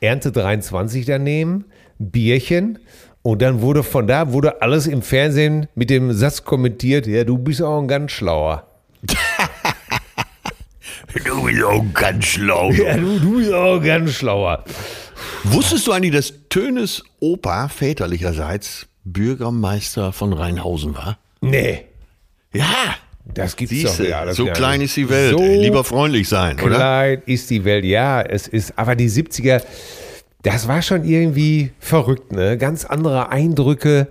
Ernte 23 daneben, Bierchen und dann wurde von da wurde alles im Fernsehen mit dem Satz kommentiert, ja, du bist auch ein ganz schlauer. Du bist auch ganz schlau. Ja, du, du bist auch ein ganz schlauer. Wusstest du eigentlich, dass Tönes Opa väterlicherseits Bürgermeister von Rheinhausen war? Nee, Ja. das gibt's Siehst doch ja. so klein ist die Welt. So. Lieber freundlich sein, oder? Klein ist die Welt, ja, es ist, aber die 70er, das war schon irgendwie verrückt, ne? Ganz andere Eindrücke,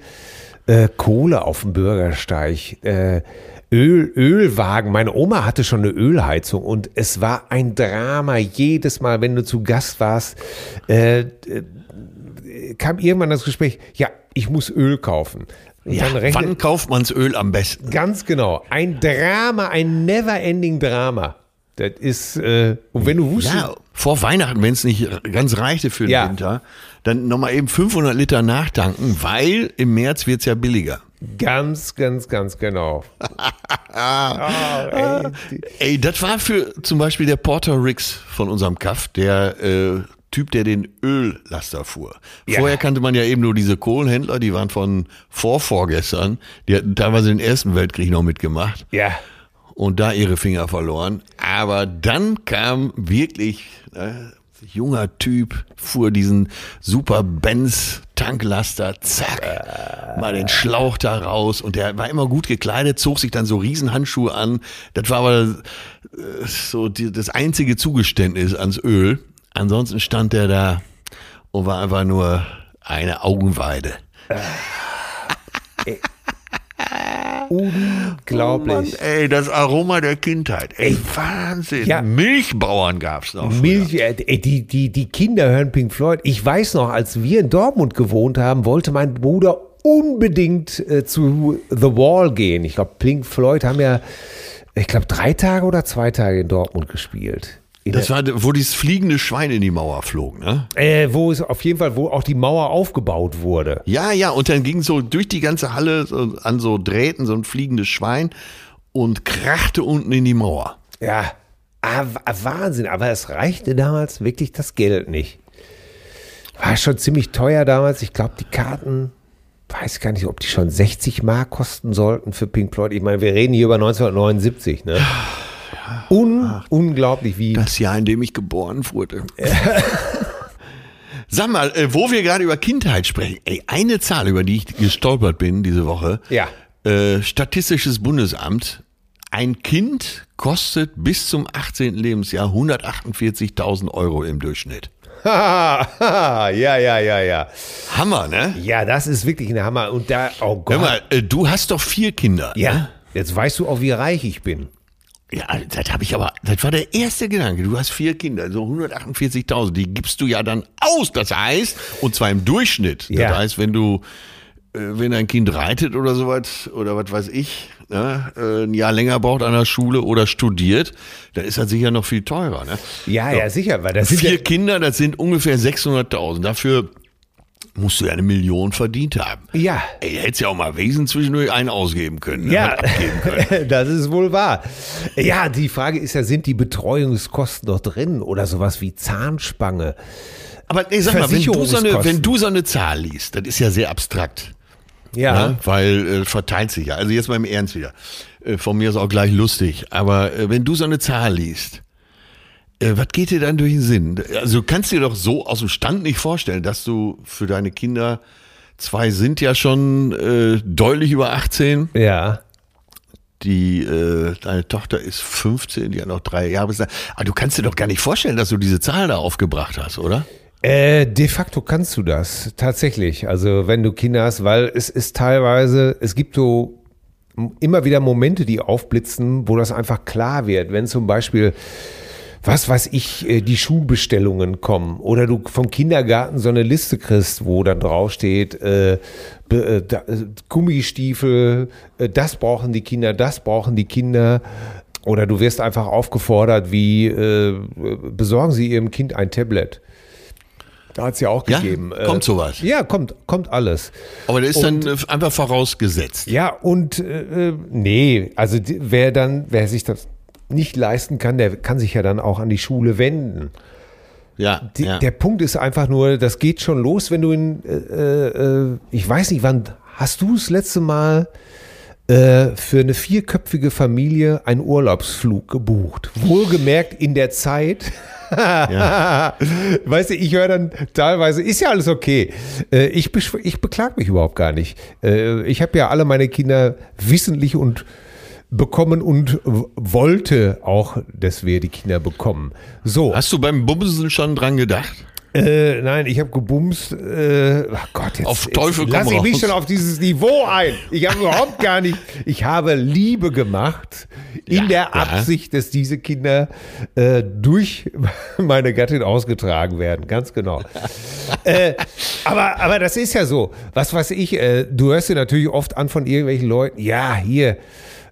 äh, Kohle auf dem Bürgersteig, äh, Öl, Ölwagen. Meine Oma hatte schon eine Ölheizung und es war ein Drama jedes Mal, wenn du zu Gast warst. Äh, äh, kam irgendwann das Gespräch, ja, ich muss Öl kaufen. Ja, wann kauft man's Öl am besten? Ganz genau. Ein Drama, ein never-ending Drama. Das ist, äh, und wenn du wusstest, Ja, vor Weihnachten, wenn es nicht ganz reichte für den Ja. Winter, dann nochmal eben 500 Liter nachtanken, weil im März wird's ja billiger. Ganz, ganz, ganz genau. Ah, ey, ey, das war für zum Beispiel der Porter Ricks von unserem Kaff, der äh, Typ, der den Öllaster fuhr. Ja. Vorher kannte man ja eben nur diese Kohlenhändler, die waren von vorvorgestern. Die hatten teilweise den Ersten Weltkrieg noch mitgemacht Ja. Und da ihre Finger verloren. Aber dann kam wirklich äh, junger Typ, fuhr diesen super Benz Tanklaster, zack, mal den Schlauch da raus und der war immer gut gekleidet, zog sich dann so Riesenhandschuhe an. Das war aber äh, so die, das einzige Zugeständnis ans Öl. Ansonsten stand der da und war einfach nur eine Augenweide. Unglaublich. Mann, ey, das Aroma der Kindheit. Ey, Wahnsinn. Ja. Milchbauern gab's noch. früher. Milch, äh, die, die, die Kinder hören Pink Floyd. Ich weiß noch, als wir in Dortmund gewohnt haben, wollte mein Bruder unbedingt äh, zu The Wall gehen. Ich glaube, Pink Floyd haben ja, ich glaube, drei Tage oder zwei Tage in Dortmund gespielt. Das war, wo dieses fliegende Schwein in die Mauer flog, ne? äh, wo es auf jeden Fall, wo auch die Mauer aufgebaut wurde. Ja, ja, und dann ging so durch die ganze Halle so, an so Drähten so ein fliegendes Schwein und krachte unten in die Mauer. Ja, ah, wa- Wahnsinn. Aber es reichte damals wirklich das Geld nicht. War schon ziemlich teuer damals. Ich glaube, die Karten, weiß gar nicht, ob die schon 60 Mark kosten sollten für Pink Floyd. Ich meine, wir reden hier über 1979, ne? Un unglaublich, wie. Das Jahr, in dem ich geboren wurde. Sag mal, äh, wo wir gerade über Kindheit sprechen, ey, eine Zahl, über die ich gestolpert bin diese Woche. Ja. Äh, Statistisches Bundesamt. Ein Kind kostet bis zum 18. Lebensjahr 148.000 Euro im Durchschnitt. ja, ja, ja, ja. Hammer, ne? Ja, das ist wirklich ein Hammer. Und da, oh Gott. Hör mal, äh, du hast doch vier Kinder. ja, jetzt weißt du auch, wie reich ich bin. Ja, das habe ich aber, das war der erste Gedanke. Du hast vier Kinder, so 148.000, die gibst du ja dann aus. Das heißt, und zwar im Durchschnitt. Ja. Das heißt, wenn du, äh, wenn ein Kind reitet oder sowas, oder was weiß ich, ne, äh, ein Jahr länger braucht an der Schule oder studiert, dann ist das sicher noch viel teurer. Ne? Ja, ja, sicher, weil das sind Vier ja, Kinder, das sind ungefähr 600.000. Dafür musst du ja eine Million verdient haben. Ja. Ey, hättest ja auch mal Wesen zwischendurch einen ausgeben können. ne, Ja, können. das ist wohl wahr. Ja, die Frage ist ja, sind die Betreuungskosten noch drin oder sowas wie Zahnspange? Aber nee, sag mal, wenn du, so eine, wenn du so eine Zahl liest, das ist ja sehr abstrakt. Ja, Ne? Weil äh, verteilt sich ja. Also jetzt mal im Ernst wieder. Äh, von mir ist auch gleich lustig. Aber äh, wenn du so eine Zahl liest, äh, was geht dir dann durch den Sinn? Also du kannst dir doch so aus dem Stand nicht vorstellen, dass du für deine Kinder, zwei sind ja schon äh, deutlich über 18, ja. die äh, deine Tochter ist 15, die hat noch drei Jahre bis. Aber du kannst dir doch gar nicht vorstellen, dass du diese Zahl da aufgebracht hast, oder? Äh, de facto kannst du das tatsächlich. Also wenn du Kinder hast, weil es ist teilweise, es gibt so immer wieder Momente, die aufblitzen, wo das einfach klar wird. Wenn zum Beispiel, was weiß ich, äh, die Schulbestellungen kommen oder du vom Kindergarten so eine Liste kriegst, wo dann draufsteht, äh, äh, äh, Gummistiefel, äh, das brauchen die Kinder, das brauchen die Kinder. Oder du wirst einfach aufgefordert, wie äh, besorgen Sie Ihrem Kind ein Tablet. Da hat es ja auch Ja? gegeben. Äh, Kommt sowas? Ja, kommt, kommt alles. Aber der ist dann äh, einfach vorausgesetzt. Ja, und äh, nee, also wer dann, wer sich das nicht leisten kann, der kann sich ja dann auch an die Schule wenden. Ja, Die, ja. Der Punkt ist einfach nur, das geht schon los, wenn du in, äh, äh, ich weiß nicht, wann hast du das letzte Mal äh, für eine vierköpfige Familie einen Urlaubsflug gebucht? Wohlgemerkt in der Zeit. Weißt du, ich höre dann teilweise, ist ja alles okay. Äh, ich, ich beklag mich überhaupt gar nicht. Äh, ich habe ja alle meine Kinder wissentlich und bekommen und wollte auch, dass wir die Kinder bekommen. So. Hast du beim Bumsen schon dran gedacht? Äh, nein, ich habe gebumst. Äh, ach Gott, jetzt, Auf Teufel jetzt lass ich mich raus. schon auf dieses Niveau ein. Ich habe überhaupt gar nicht. Ich habe Liebe gemacht in Ja, der ja. Absicht, dass diese Kinder äh, durch meine Gattin ausgetragen werden. Ganz genau. äh, aber, aber das ist ja so. Was weiß ich? Äh, du hörst dir natürlich oft an von irgendwelchen Leuten. Ja, hier.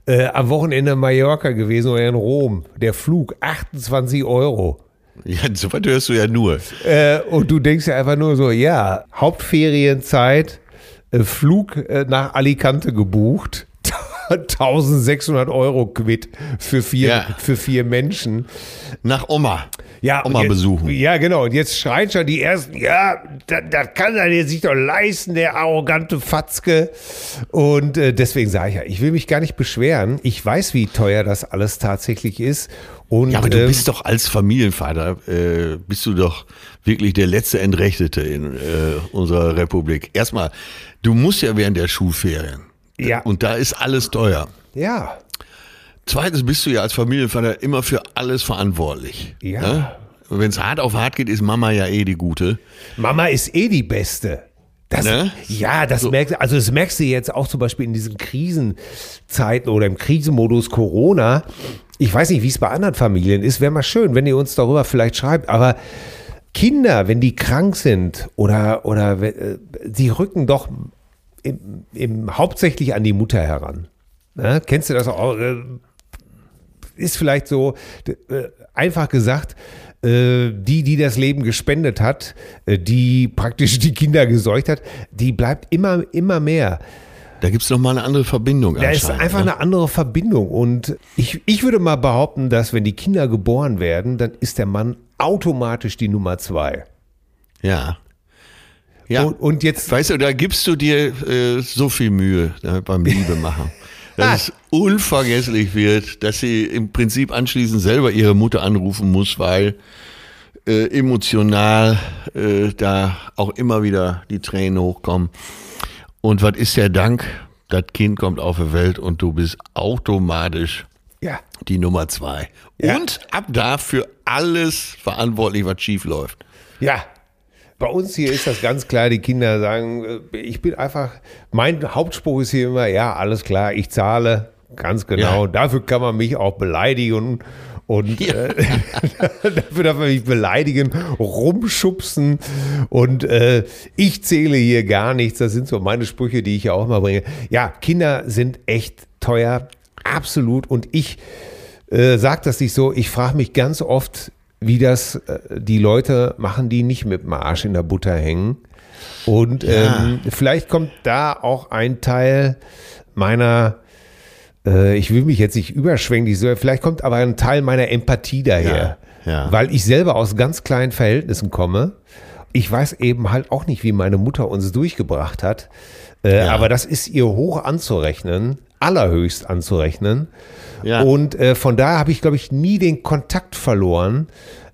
Äh, am Wochenende in Mallorca gewesen oder in Rom. Der Flug 28 Euro. Ja, so weit hörst du ja nur. Äh, und du denkst ja einfach nur so, ja, Hauptferienzeit, äh, Flug äh, nach Alicante gebucht. 1600 Euro Quid für vier, Ja. für vier Menschen. Nach Oma. Ja, Oma jetzt- besuchen. Ja, genau. Und jetzt schreien schon die ersten, ja, das, das kann er jetzt sich doch leisten, der arrogante Fatzke. Und äh, deswegen sage ich ja, ich will mich gar nicht beschweren. Ich weiß, wie teuer das alles tatsächlich ist. Und, Ja, aber du ähm, bist doch als Familienvater, äh, bist du doch wirklich der letzte Entrechtete in äh, unserer Republik. Erstmal, du musst ja während der Schulferien. Ja. Und da ist alles teuer. ja, Zweitens bist du ja als Familienvater immer für alles verantwortlich. Ja. Ne? Wenn es hart auf hart geht, ist Mama ja eh die Gute. Mama ist eh die Beste. Das, Ne? Ja, das merkst also das merkst du jetzt auch zum Beispiel in diesen Krisenzeiten oder im Krisenmodus Corona. Ich weiß nicht, wie es bei anderen Familien ist. Wäre mal schön, wenn ihr uns darüber vielleicht schreibt. Aber Kinder, wenn die krank sind oder, oder äh, die rücken doch im, im, hauptsächlich an die Mutter heran. Ne? Kennst du das auch? Äh, Ist vielleicht so äh, einfach gesagt, äh, die, die das Leben gespendet hat, die praktisch die Kinder gesäugt hat, die bleibt immer, immer mehr. Da gibt's noch mal eine andere Verbindung. Da ist einfach ne? eine andere Verbindung. Und ich, ich würde mal behaupten, dass wenn die Kinder geboren werden, dann ist der Mann automatisch die Nummer zwei. Ja. Ja. Und, und jetzt, Weißt du, da gibst du dir äh, so viel Mühe ne, beim Liebe machen. Dass es unvergesslich wird, dass sie im Prinzip anschließend selber ihre Mutter anrufen muss, weil äh, emotional äh, da auch immer wieder die Tränen hochkommen. Und was ist der Dank? Das Kind kommt auf die Welt und du bist automatisch ja, die Nummer zwei. Ja. Und ab da für alles verantwortlich, was schief läuft. Ja, bei uns hier ist das ganz klar, die Kinder sagen, äh, ich bin einfach, mein Hauptspruch ist hier immer, ja, alles klar, ich zahle, ganz genau, Ja. dafür kann man mich auch beleidigen und äh, dafür darf man mich beleidigen, rumschubsen und äh, ich zähle hier gar nichts, das sind so meine Sprüche, die ich ja auch immer bringe. Ja, Kinder sind echt teuer, absolut und ich äh, sage das nicht so, ich frage mich ganz oft, wie das äh, die Leute machen, die nicht mit dem Arsch in der Butter hängen. Und ähm, vielleicht kommt da auch ein Teil meiner, äh, ich will mich jetzt nicht überschwänglich, vielleicht kommt aber ein Teil meiner Empathie daher. Ja, ja. Weil ich selber aus ganz kleinen Verhältnissen komme. Ich weiß eben halt auch nicht, wie meine Mutter uns durchgebracht hat. Äh, Ja. Aber das ist ihr hoch anzurechnen, allerhöchst anzurechnen. Ja. Und äh, von daher habe ich, glaube ich, nie den Kontakt verloren.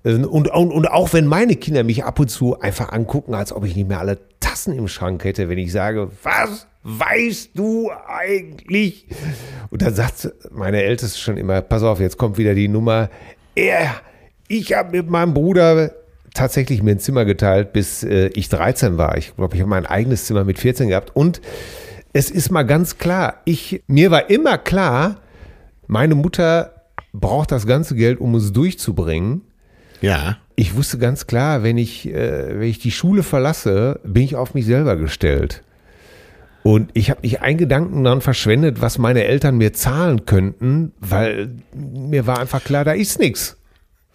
Äh, Und, und, und auch wenn meine Kinder mich ab und zu einfach angucken, als ob ich nicht mehr alle Tassen im Schrank hätte, wenn ich sage, was weißt du eigentlich? Und dann sagt meine Älteste schon immer, pass auf, jetzt kommt wieder die Nummer. Er, ich habe mit meinem Bruder tatsächlich mir ein Zimmer geteilt, bis äh, ich 13 war. Ich glaube, ich habe mein eigenes Zimmer mit 14 gehabt. Und es ist mal ganz klar, ich, mir war immer klar, meine Mutter braucht das ganze Geld, um uns durchzubringen. Ja. Ich wusste ganz klar, wenn ich, äh, wenn ich die Schule verlasse, bin ich auf mich selber gestellt. Und ich habe nicht einen Gedanken daran verschwendet, was meine Eltern mir zahlen könnten, weil mir war einfach klar, da ist nichts.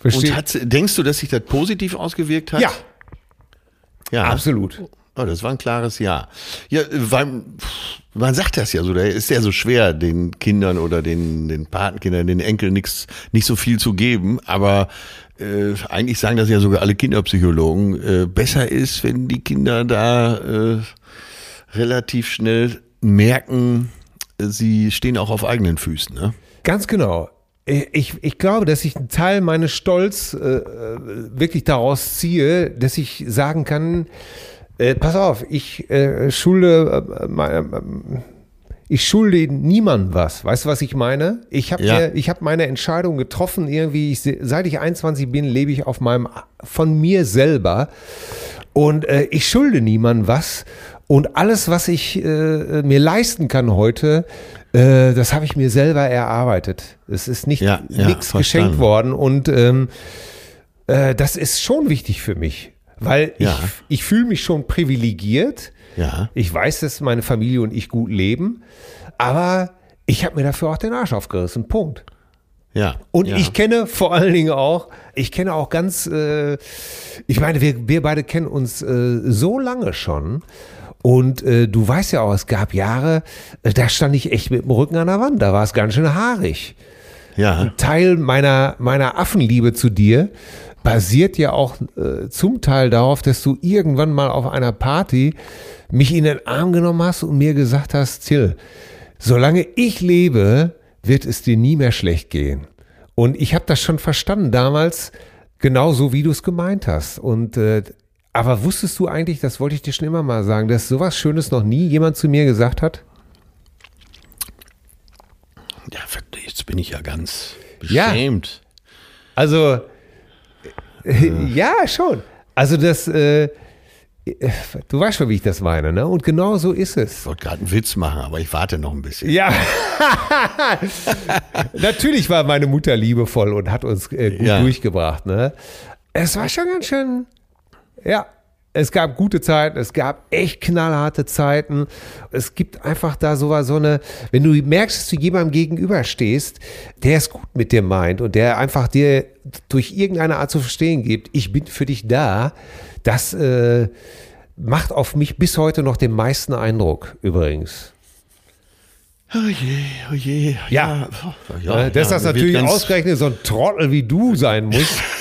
Und Verstehst hat, denkst du, dass sich das positiv ausgewirkt hat? Ja, ja. absolut. Oh, das war ein klares Ja. Ja, weil man sagt das ja so, da ist ja so schwer, den Kindern oder den, den Patenkindern, den Enkeln nichts, nicht so viel zu geben, aber äh, eigentlich sagen das ja sogar alle Kinderpsychologen, äh, besser ist, wenn die Kinder da äh, relativ schnell merken, äh, sie stehen auch auf eigenen Füßen. Ne? Ganz genau. Ich, ich glaube, dass ich einen Teil meines Stolz äh, wirklich daraus ziehe, dass ich sagen kann, äh, pass auf, ich äh, schulde äh, mein, ich schulde niemandem was. Weißt du, was ich meine? Ich habe Ja. mir- ich habe meine Entscheidung getroffen. Irgendwie, ich, se- seit ich 21 bin, lebe ich auf meinem von mir selber und äh, ich schulde niemandem was. Und alles, was ich äh, mir leisten kann heute, äh, das habe ich mir selber erarbeitet. Es ist nicht Ja, ja, nichts geschenkt worden und ähm, äh, das ist schon wichtig für mich, weil Ja. ich, ich fühle mich schon privilegiert. Ja. Ich weiß, dass meine Familie und ich gut leben, aber ich habe mir dafür auch den Arsch aufgerissen. Punkt. Ja. Und ja. ich kenne vor allen Dingen auch, ich kenne auch ganz, äh, ich meine, wir, wir beide kennen uns äh, so lange schon. Und äh, du weißt ja auch, es gab Jahre, äh, da stand ich echt mit dem Rücken an der Wand, da war es ganz schön haarig. Ja. Teil meiner, meiner Affenliebe zu dir basiert ja auch äh, zum Teil darauf, dass du irgendwann mal auf einer Party mich in den Arm genommen hast und mir gesagt hast, Till, solange ich lebe, wird es dir nie mehr schlecht gehen. Und ich habe das schon verstanden damals, genauso wie du es gemeint hast. Und äh, aber wusstest du eigentlich, das wollte ich dir schon immer mal sagen, dass sowas Schönes noch nie jemand zu mir gesagt hat? Ja, jetzt bin ich ja ganz Ja. beschämt. Also, ja, schon. Also das, äh, du weißt schon, wie ich das meine, ne? Und genau so ist es. Ich wollte gerade einen Witz machen, aber ich warte noch ein bisschen. Ja, natürlich war meine Mutter liebevoll und hat uns äh, gut Ja. durchgebracht, ne? Es war schon ganz schön, ja. Es gab gute Zeiten, es gab echt knallharte Zeiten. Es gibt einfach da so, so eine, wenn du merkst, dass du jemandem gegenüberstehst, der es gut mit dir meint und der einfach dir durch irgendeine Art zu verstehen gibt, ich bin für dich da, das äh, macht auf mich bis heute noch den meisten Eindruck, übrigens. Oh je, oh je. Ja. ja, Äh, dass das mir wird natürlich ausgerechnet so ein Trottel wie du sein muss.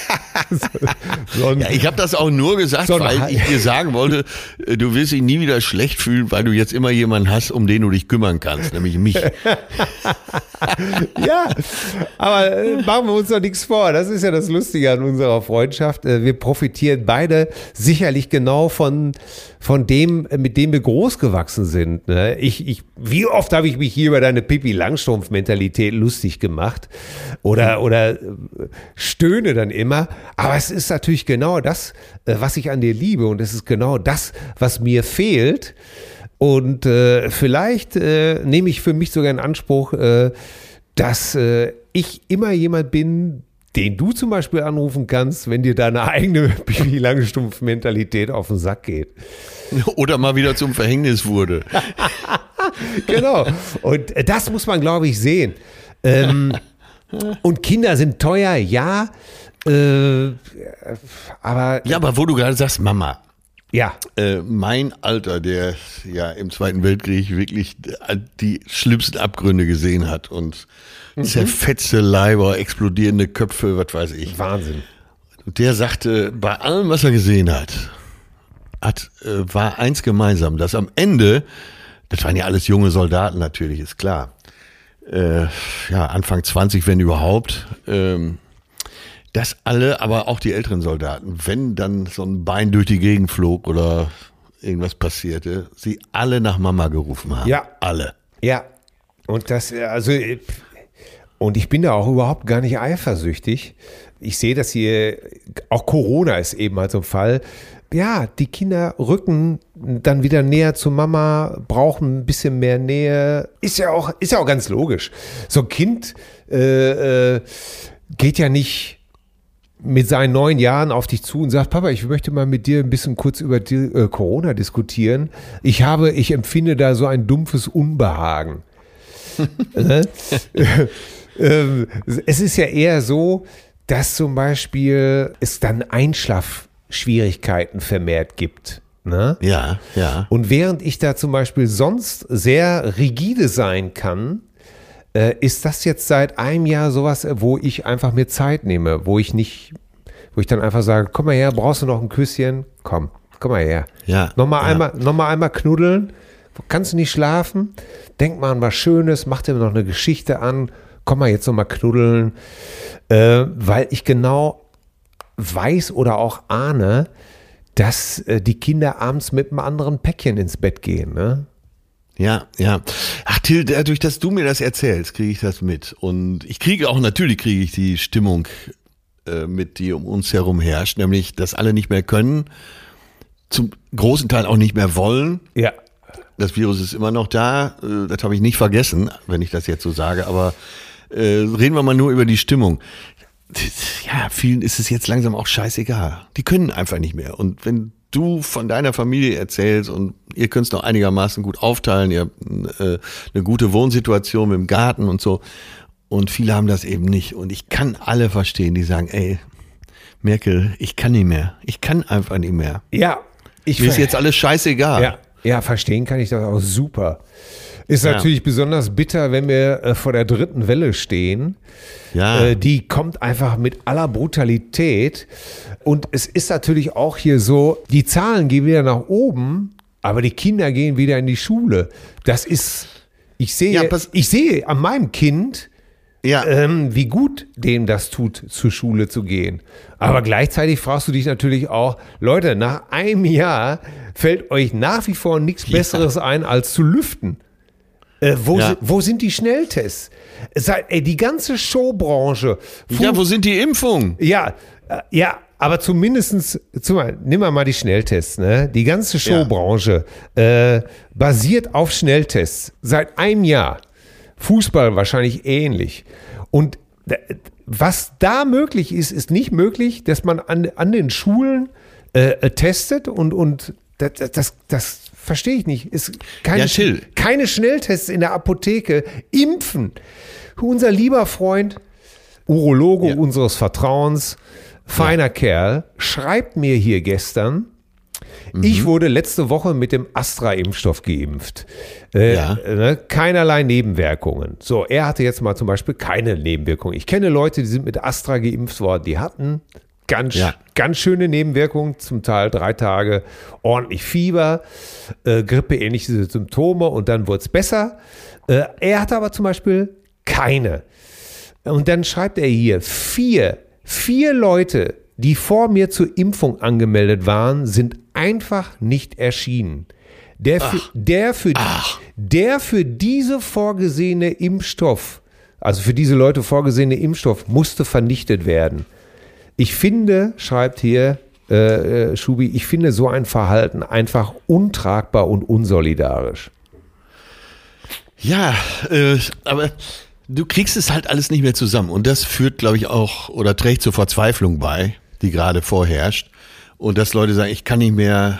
so ein, Ja, ich habe das auch nur gesagt, So weil ich dir sagen wollte, äh, du wirst dich nie wieder schlecht fühlen, weil du jetzt immer jemanden hast, um den du dich kümmern kannst, nämlich mich. ja, aber äh, machen wir uns doch nichts vor. Das ist ja das Lustige an unserer Freundschaft. Äh, wir profitieren beide sicherlich genau von, von dem, mit dem wir groß gewachsen sind. Ne? Ich, ich, wie oft habe ich mich hier über deine Pippi Langstrumpf-Mentalität lustig gemacht oder, oder stöhne dann immer. Aber es ist natürlich genau das, äh, was ich an dir liebe und es ist genau das, was mir fehlt. Und äh, vielleicht äh, nehme ich für mich sogar in Anspruch, äh, dass äh, ich immer jemand bin, den du zum Beispiel anrufen kannst, wenn dir deine eigene Bibi Langstumpf-Mentalität auf den Sack geht. Oder mal wieder zum Verhängnis wurde. Genau. Und äh, das muss man, glaube ich, sehen. Ähm, und Kinder sind teuer, ja. Äh, aber Ja, aber wo du gerade sagst, Mama. ja, Äh, mein Alter, der ja im Zweiten Weltkrieg wirklich die schlimmsten Abgründe gesehen hat und zerfetzte Leiber, explodierende Köpfe, was weiß ich. Wahnsinn. Und der sagte, bei allem, was er gesehen hat, hat äh, war eins gemeinsam, dass am Ende, das waren ja alles junge Soldaten natürlich, ist klar, äh, ja, Anfang 20, wenn überhaupt, ähm, dass alle, aber auch die älteren Soldaten, wenn dann so ein Bein durch die Gegend flog oder irgendwas passierte, sie alle nach Mama gerufen haben. Ja. Alle. Ja, und das, äh, also, äh, und ich bin da auch überhaupt gar nicht eifersüchtig. Ich sehe das hier, auch Corona ist eben halt so ein Fall. Ja, die Kinder rücken dann wieder näher zu Mama, brauchen ein bisschen mehr Nähe. Ist ja auch, ist ja auch ganz logisch. So ein Kind äh, äh, geht ja nicht mit seinen neun Jahren auf dich zu und sagt, Papa, ich möchte mal mit dir ein bisschen kurz über die, äh, Corona diskutieren. Ich habe, ich empfinde da so ein dumpfes Unbehagen. Ne? ähm, es ist ja eher so, dass zum Beispiel es dann Einschlafschwierigkeiten vermehrt gibt. Ne? Ja, ja. Und während ich da zum Beispiel sonst sehr rigide sein kann, äh, ist das jetzt seit einem Jahr sowas, äh, wo ich einfach mir Zeit nehme, wo ich nicht, wo ich dann einfach sage, komm mal her, brauchst du noch ein Küsschen? Komm, komm mal her. Ja, Nochmal ja. einmal, noch mal einmal knuddeln. Kannst du nicht schlafen? Denk mal an was Schönes, mach dir noch eine Geschichte an. Komm mal jetzt noch mal knuddeln. Äh, weil ich genau weiß oder auch ahne, dass äh, die Kinder abends mit einem anderen Päckchen ins Bett gehen. Ne? Ja, ja. Ach, Till, dadurch, dass du mir das erzählst, kriege ich das mit. Und ich kriege auch, natürlich kriege ich die Stimmung äh, mit, die um uns herum herrscht, nämlich, dass alle nicht mehr können, zum großen Teil auch nicht mehr wollen. Ja. Das Virus ist immer noch da, äh, das habe ich nicht vergessen, wenn ich das jetzt so sage, aber äh, reden wir mal nur über die Stimmung. Ja, vielen ist es jetzt langsam auch scheißegal. Die können einfach nicht mehr. Und wenn du von deiner Familie erzählst und ihr könnt es noch einigermaßen gut aufteilen, ihr habt äh, eine gute Wohnsituation mit dem Garten und so. Und viele haben das eben nicht. Und ich kann alle verstehen, die sagen, ey, Merkel, ich kann nicht mehr. Ich kann einfach nicht mehr. Ja. Ich Mir ist jetzt alles scheißegal. Ja. Ja, verstehen kann ich das auch super. Ist Ja. natürlich besonders bitter, wenn wir äh, vor der dritten Welle stehen. Ja. Äh, die kommt einfach mit aller Brutalität. Und es ist natürlich auch hier so, die Zahlen gehen wieder nach oben, aber die Kinder gehen wieder in die Schule. Das ist, ich sehe, Ja, ich sehe an meinem Kind, Ja. ähm, wie gut dem das tut, zur Schule zu gehen. Aber gleichzeitig fragst du dich natürlich auch, Leute, nach einem Jahr fällt euch nach wie vor nichts Besseres ein, als zu lüften. Äh, wo, Ja. wo sind die Schnelltests? Seit, ey, die ganze Showbranche. ja, wo sind die Impfungen? Ja, äh, ja, aber zumindestens, zumal, nimm mal die Schnelltests, ne? Die ganze Showbranche äh, basiert auf Schnelltests seit einem Jahr. Fußball wahrscheinlich ähnlich. Und da- was da möglich ist, ist nicht möglich, dass man an, an den Schulen äh, äh, testet und, und das- das, das verstehe ich nicht. Ist keine, Ja, Till. keine Schnelltests in der Apotheke. Impfen. Unser lieber Freund, Urologe unseres Vertrauens, feiner Kerl, schreibt mir hier gestern, Mhm. ich wurde letzte Woche mit dem Astra-Impfstoff geimpft. Äh, Ja. ne, keinerlei Nebenwirkungen. So, er hatte jetzt mal zum Beispiel keine Nebenwirkungen. Ich kenne Leute, die sind mit Astra geimpft worden, die hatten ganz, Ja. ganz schöne Nebenwirkungen, zum Teil drei Tage ordentlich Fieber, äh, grippeähnliche Symptome und dann wurde es besser. Äh, er hatte aber zum Beispiel keine. Und dann schreibt er hier, vier, vier Leute, die vor mir zur Impfung angemeldet waren, sind einfach nicht erschienen. Der für, der für, der für diese vorgesehene Impfstoff, also für diese Leute vorgesehene Impfstoff, musste vernichtet werden. Ich finde, schreibt hier äh, äh, Schubi, ich finde so ein Verhalten einfach untragbar und unsolidarisch. Ja, äh, aber du kriegst es halt alles nicht mehr zusammen. Und das führt, glaube ich, auch oder trägt zur Verzweiflung bei, die gerade vorherrscht. Und dass Leute sagen, ich kann nicht mehr.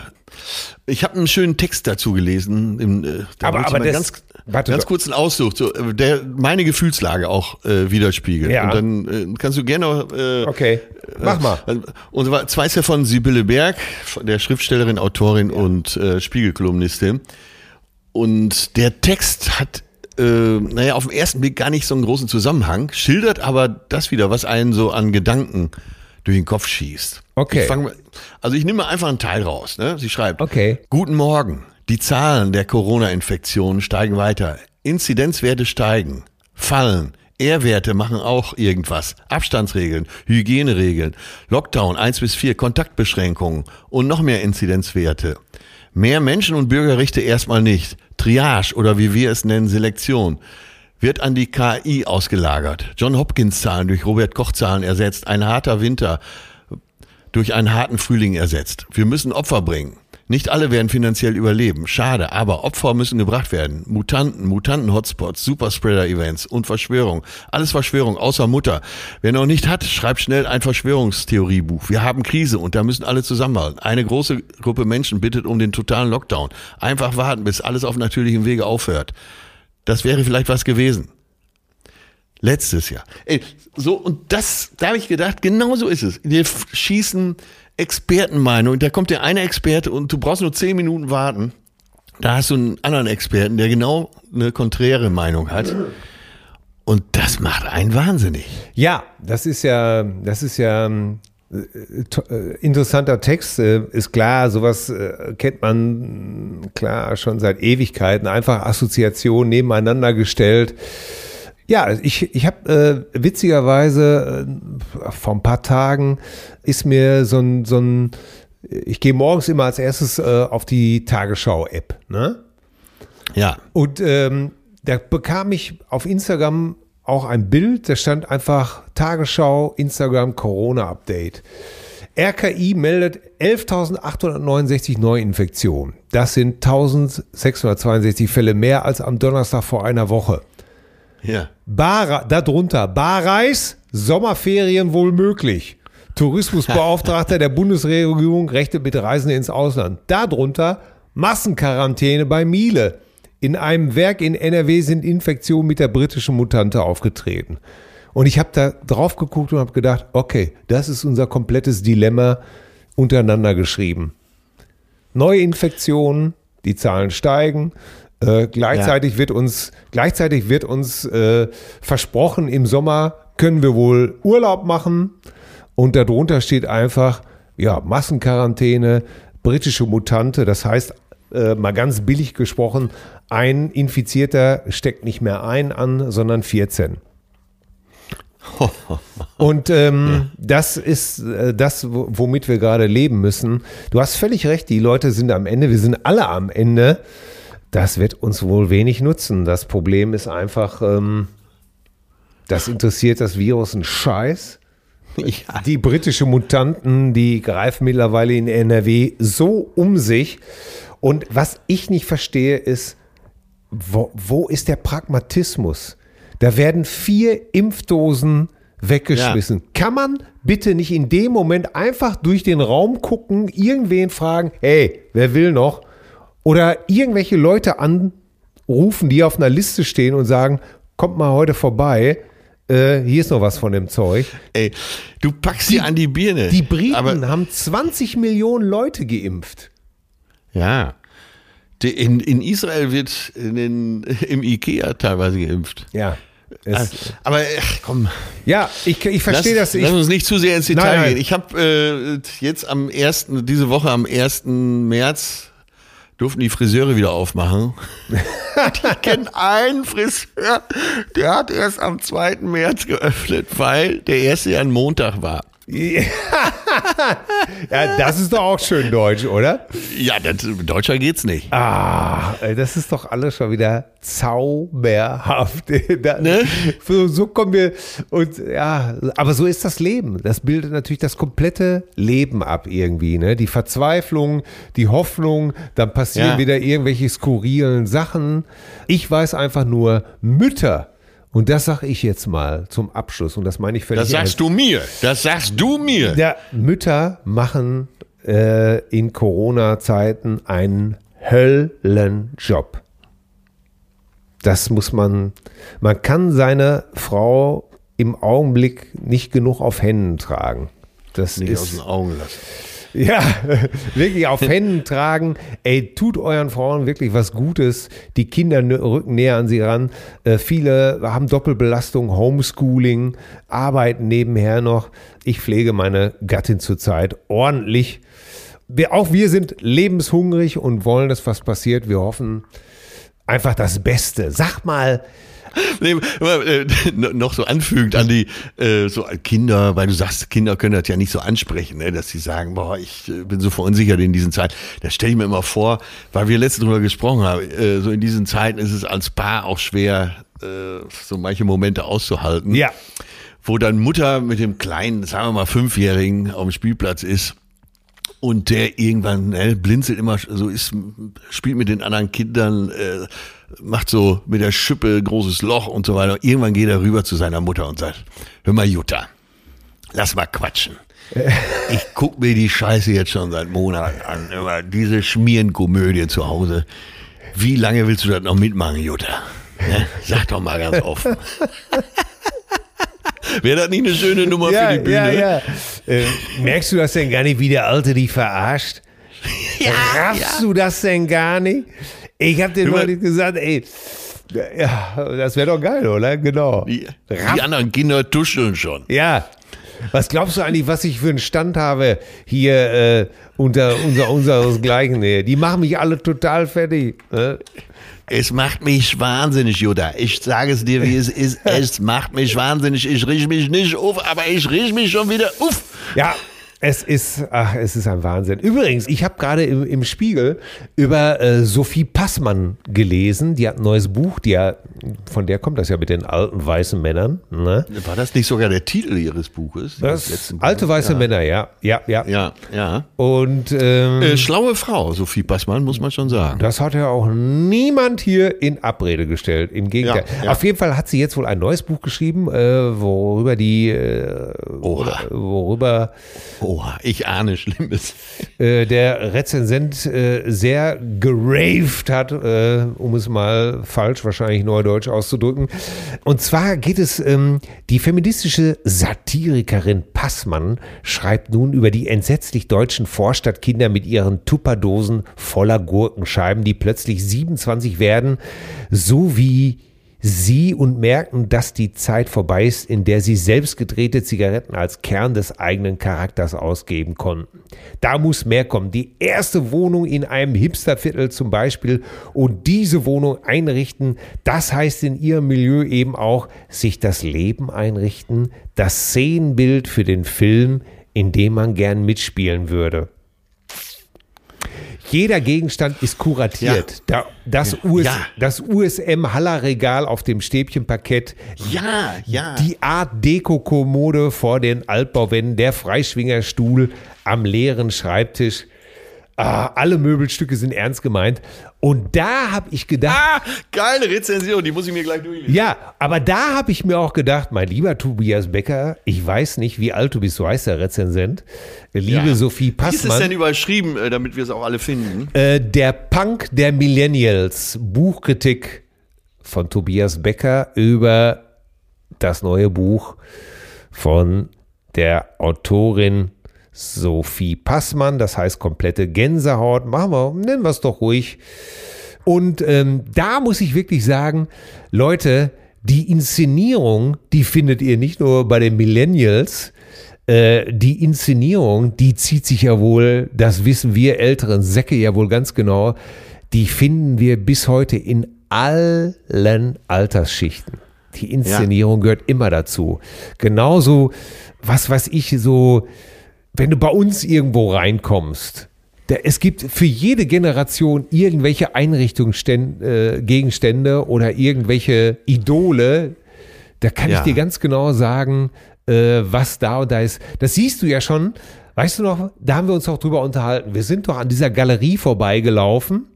Ich habe einen schönen Text dazu gelesen. Im, äh, da Aber- aber das- ganz, warte ganz doch. kurzen Ausdruck, so, äh, der meine Gefühlslage auch äh, widerspiegelt. Ja. Und dann äh, kannst du gerne. Äh, Okay, mach mal. also, Und zwar zwei ist ja von Sibylle Berg, der Schriftstellerin, Autorin und äh, Spiegelkolumnistin. Und der Text hat, äh, naja, auf den ersten Blick gar nicht so einen großen Zusammenhang, schildert aber das wieder, was einen so an Gedanken durch den Kopf schießt. Okay. Ich fang, also ich nehme mal einfach einen Teil raus. Ne? Sie schreibt, Okay. Guten Morgen. Die Zahlen der Corona-Infektionen steigen weiter. Inzidenzwerte steigen, fallen. R-Werte machen auch irgendwas. Abstandsregeln, Hygieneregeln, Lockdown 1 bis 4, Kontaktbeschränkungen und noch mehr Inzidenzwerte. Mehr Menschen- und Bürgerrechte erstmal nicht. Triage oder wie wir es nennen, Selektion wird an die KI ausgelagert. John Hopkins Zahlen durch Robert Koch Zahlen ersetzt. Ein harter Winter durch einen harten Frühling ersetzt. Wir müssen Opfer bringen. Nicht alle werden finanziell überleben. Schade, aber Opfer müssen gebracht werden. Mutanten, Mutanten-Hotspots, Superspreader-Events und Verschwörung. Alles Verschwörung, außer Mutter. Wer noch nicht hat, schreibt schnell ein Verschwörungstheoriebuch. Wir haben Krise und da müssen alle zusammenhalten. Eine große Gruppe Menschen bittet um den totalen Lockdown. Einfach warten, bis alles auf natürlichem Wege aufhört. Das wäre vielleicht was gewesen. Letztes Jahr. Ey, so, und das, da habe ich gedacht, genau so ist es. Wir schießen Expertenmeinung. Da kommt der eine Experte und du brauchst nur zehn Minuten warten. Da hast du einen anderen Experten, der genau eine konträre Meinung hat. Und das macht einen wahnsinnig. Ja, das ist ja, das ist ja ähm, äh, äh, interessanter Text. Äh, ist klar, sowas kennt man klar schon seit Ewigkeiten. Einfach Assoziationen nebeneinander gestellt. Ja, ich, ich habe äh, witzigerweise äh, vor ein paar Tagen ist mir so ein, so ein ich gehe morgens immer als erstes äh, auf die Tagesschau-App, ne? Ja. Und ähm, da bekam ich auf Instagram auch ein Bild, da stand einfach Tagesschau, Instagram, Corona-Update. RKI meldet 11.869 Neuinfektionen. Das sind 1.662 Fälle mehr als am Donnerstag vor einer Woche. Ja. Bar, darunter Barreis, Sommerferien wohl möglich. Tourismusbeauftragter der Bundesregierung rechnet mit Reisen ins Ausland. Darunter Massenquarantäne bei Miele. In einem Werk in NRW sind Infektionen mit der britischen Mutante aufgetreten. Und ich habe da drauf geguckt und habe gedacht, okay, das ist unser komplettes Dilemma untereinander geschrieben. Neuinfektionen, die Zahlen steigen. Äh, gleichzeitig wird uns, gleichzeitig wird uns äh, versprochen, im Sommer können wir wohl Urlaub machen. Und darunter steht einfach, ja, Massenquarantäne, britische Mutante. Das heißt, äh, mal ganz billig gesprochen, ein Infizierter steckt nicht mehr ein an, sondern 14. Und ähm, das ist äh, das, wo- womit wir gerade leben müssen. Du hast völlig recht, die Leute sind am Ende, wir sind alle am Ende. Das wird uns wohl wenig nutzen. Das Problem ist einfach, ähm, das interessiert das Virus einen Scheiß. Ja. Die britische Mutanten, die greifen mittlerweile in NRW so um sich. Und was ich nicht verstehe, ist, wo, wo ist der Pragmatismus? Da werden vier Impfdosen weggeschmissen. Kann man bitte nicht in dem Moment einfach durch den Raum gucken, irgendwen fragen, hey, wer will noch? Oder irgendwelche Leute anrufen, die auf einer Liste stehen und sagen, kommt mal heute vorbei, äh, hier ist noch was von dem Zeug. Ey, du packst sie an die Birne. Die Briten Aber, haben 20 Millionen Leute geimpft. ja. In, in Israel wird in den, im Ikea teilweise geimpft. Ja. Es, Aber ach, komm, ja, ich, ich verstehe das. Ich, lass uns nicht zu sehr ins Detail Nein, nein. gehen. Ich habe äh, jetzt am ersten, diese Woche am 1. März durften die Friseure wieder aufmachen. ich kenne einen Friseur, der hat erst am 2. März geöffnet, weil der erste ja ein Montag war. Ja, das ist doch auch schön deutsch, oder? Ja, das, deutscher geht's nicht. Ah, das ist doch alles schon wieder zauberhaft. Da- Ne? so, so kommen wir und ja, aber so ist das Leben. Das bildet natürlich das komplette Leben ab irgendwie, ne? Die Verzweiflung, die Hoffnung, dann passieren Ja. wieder irgendwelche skurrilen Sachen. Ich weiß einfach nur Mütter. Und das sage ich jetzt mal zum Abschluss und das meine ich völlig Das sagst du mir. Das sagst du mir. ja, Mütter machen äh, in Corona-Zeiten einen Höllenjob. Das muss man, man kann seine Frau im Augenblick nicht genug auf Händen tragen. Das Nicht aus ist, den Augen lassen. ja, wirklich auf Händen tragen. Ey, tut euren Frauen wirklich was Gutes. Die Kinder rücken näher an sie ran. Äh, viele haben Doppelbelastung, Homeschooling, arbeiten nebenher noch. Ich pflege meine Gattin zurzeit ordentlich. Wir, auch wir sind lebenshungrig und wollen, dass was passiert. Wir hoffen einfach das Beste. Sag mal, Nee, äh, noch so anfügend an die äh, so Kinder, weil du sagst, Kinder können das ja nicht so ansprechen, ne, dass sie sagen, boah, ich äh, bin so verunsichert in diesen Zeiten. Das stelle ich mir immer vor, weil wir letztens drüber gesprochen haben, äh, so in diesen Zeiten ist es als Paar auch schwer, äh, so manche Momente auszuhalten. Ja. Wo dann Mutter mit dem kleinen, sagen wir mal, Fünfjährigen auf dem Spielplatz ist und der irgendwann ne, blinzelt immer so ist, spielt mit den anderen Kindern, äh, macht so mit der Schippe großes Loch und so weiter. Irgendwann geht er rüber zu seiner Mutter und sagt, hör mal Jutta, lass mal quatschen. Ich guck mir die Scheiße jetzt schon seit Monaten an. Immer diese Schmierenkomödie zu Hause. Wie lange willst du das noch mitmachen, Jutta? Ne? Sag doch mal ganz offen. Wäre das nicht eine schöne Nummer für die Bühne? Ja, ja. Äh, merkst du das denn gar nicht, wie der Alte dich verarscht? Raffst du das denn gar nicht? Ich hab dir neulich gesagt, ey, ja, das wäre doch geil, oder? Genau. Die, die anderen Kinder tuscheln schon. Ja. Was glaubst du eigentlich, was ich für einen Stand habe hier äh, unter unser, unseresgleichen? Die machen mich alle total fertig. Ne? Es macht mich wahnsinnig, Jutta. Ich sage es dir, wie es ist. Es macht mich wahnsinnig. Ich riech mich nicht auf, aber ich riech mich schon wieder auf. Ja, es ist, ach, es ist ein Wahnsinn. Übrigens, ich habe gerade im, im Spiegel über äh, Sophie Passmann gelesen. Die hat ein neues Buch, die ja, von der kommt das ja mit den alten weißen Männern. Ne? War das nicht sogar der Titel ihres Buches? Das alte Buches? weiße ja. Männer, ja, ja, ja. Ja, ja. Und ähm, Äh, schlaue Frau, Sophie Passmann, muss man schon sagen. Das hat ja auch niemand hier in Abrede gestellt. Im Gegenteil. Ja, ja. Auf jeden Fall hat sie jetzt wohl ein neues Buch geschrieben, äh, worüber die, äh, Oha. worüber Oha, ich ahne Schlimmes. äh, der Rezensent äh, sehr geraved hat, äh, um es mal falsch, wahrscheinlich neudeutsch auszudrücken. Und zwar geht es, ähm, die feministische Satirikerin Passmann schreibt nun über die entsetzlich deutschen Vorstadtkinder mit ihren Tupperdosen voller Gurkenscheiben, die plötzlich 27 werden, so wie sie und merken, dass die Zeit vorbei ist, in der sie selbst gedrehte Zigaretten als Kern des eigenen Charakters ausgeben konnten. Da muss mehr kommen. Die erste Wohnung in einem Hipsterviertel zum Beispiel und diese Wohnung einrichten, das heißt in ihrem Milieu eben auch sich das Leben einrichten, das Szenenbild für den Film, in dem man gern mitspielen würde. Jeder Gegenstand ist kuratiert. Da, das, US, Ja. das USM Haller Regal auf dem Stäbchenparkett, Ja, ja. die Art Deko-Kommode vor den Altbauwänden, der Freischwingerstuhl am leeren Schreibtisch. Ah, alle Möbelstücke sind ernst gemeint. Und da habe ich gedacht, Ah, geile Rezension, die muss ich mir gleich durchlesen. ja, aber da habe ich mir auch gedacht, mein lieber Tobias Becker, ich weiß nicht, wie alt du bist, du heißt der Rezensent. Liebe Ja. Sophie Wie ist es denn Passmann, überschrieben, äh, damit wir es auch alle finden? äh, der Punk der Millennials, Buchkritik von Tobias Becker über das neue Buch von der Autorin Sophie Passmann, das heißt komplette Gänsehaut. Machen wir, nennen wir es doch ruhig. Und ähm, da muss ich wirklich sagen, Leute, die Inszenierung, die findet ihr nicht nur bei den Millennials, äh, die Inszenierung, die zieht sich ja wohl, das wissen wir älteren Säcke ja wohl ganz genau, die finden wir bis heute in allen Altersschichten. Die Inszenierung gehört immer dazu. Genauso, was weiß ich, so, wenn du bei uns irgendwo reinkommst, da, es gibt für jede Generation irgendwelche Einrichtungsgegenstände äh, oder irgendwelche Idole. Da kann Ja. ich dir ganz genau sagen, äh, was da und da ist. Das siehst du ja schon. Weißt du noch, da haben wir uns auch drüber unterhalten. Wir sind doch an dieser Galerie vorbeigelaufen,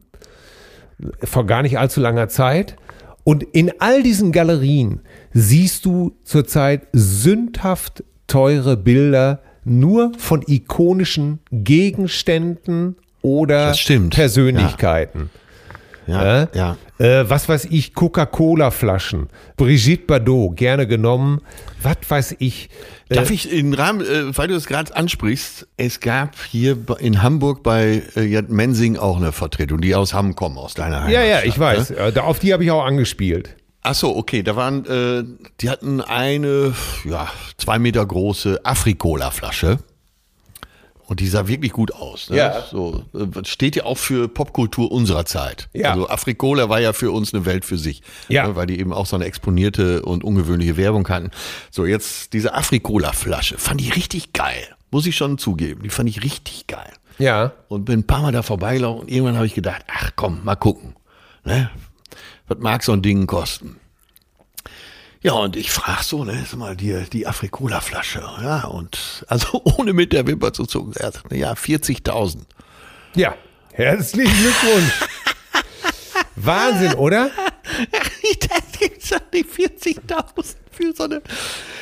vor gar nicht allzu langer Zeit. Und in all diesen Galerien siehst du zurzeit sündhaft teure Bilder nur von ikonischen Gegenständen oder. Persönlichkeiten. Ja, Äh? ja. Äh, was weiß ich, Coca-Cola-Flaschen, Brigitte Bardot, gerne genommen, was weiß ich. Äh, Darf ich im Rahmen, äh, weil du es gerade ansprichst, es gab hier in Hamburg bei äh, Mensing auch eine Vertretung, die aus Hamm kommen, aus deiner Heimat. ja, ja, ich weiß. Äh, da- Auf die habe ich auch angespielt. Ach so, okay, da waren, äh, die hatten eine, ja, zwei Meter große Afrikola-Flasche. Und die sah wirklich gut aus. Ne? Ja. So, äh, steht ja auch für Popkultur unserer Zeit. Ja. Also Afrikola war ja für uns eine Welt für sich. Ja. Ne? Weil die eben auch so eine exponierte und ungewöhnliche Werbung hatten. So, jetzt diese Afrikola-Flasche. Fand ich richtig geil. Muss ich schon zugeben. Die fand ich richtig geil. Ja. Und bin ein paar Mal da vorbeigelaufen und irgendwann habe ich gedacht, ach komm, mal gucken. Ne? Was mag so ein Ding kosten? Ja, und ich frage so, ne, sag mal, die, die Afrikola-Flasche, ja, und also ohne mit der Wimper zu zucken, er sagt, ja, 40.000. Ja. Herzlichen Glückwunsch. Wahnsinn, oder? das gibt's doch nicht 40.000 für so eine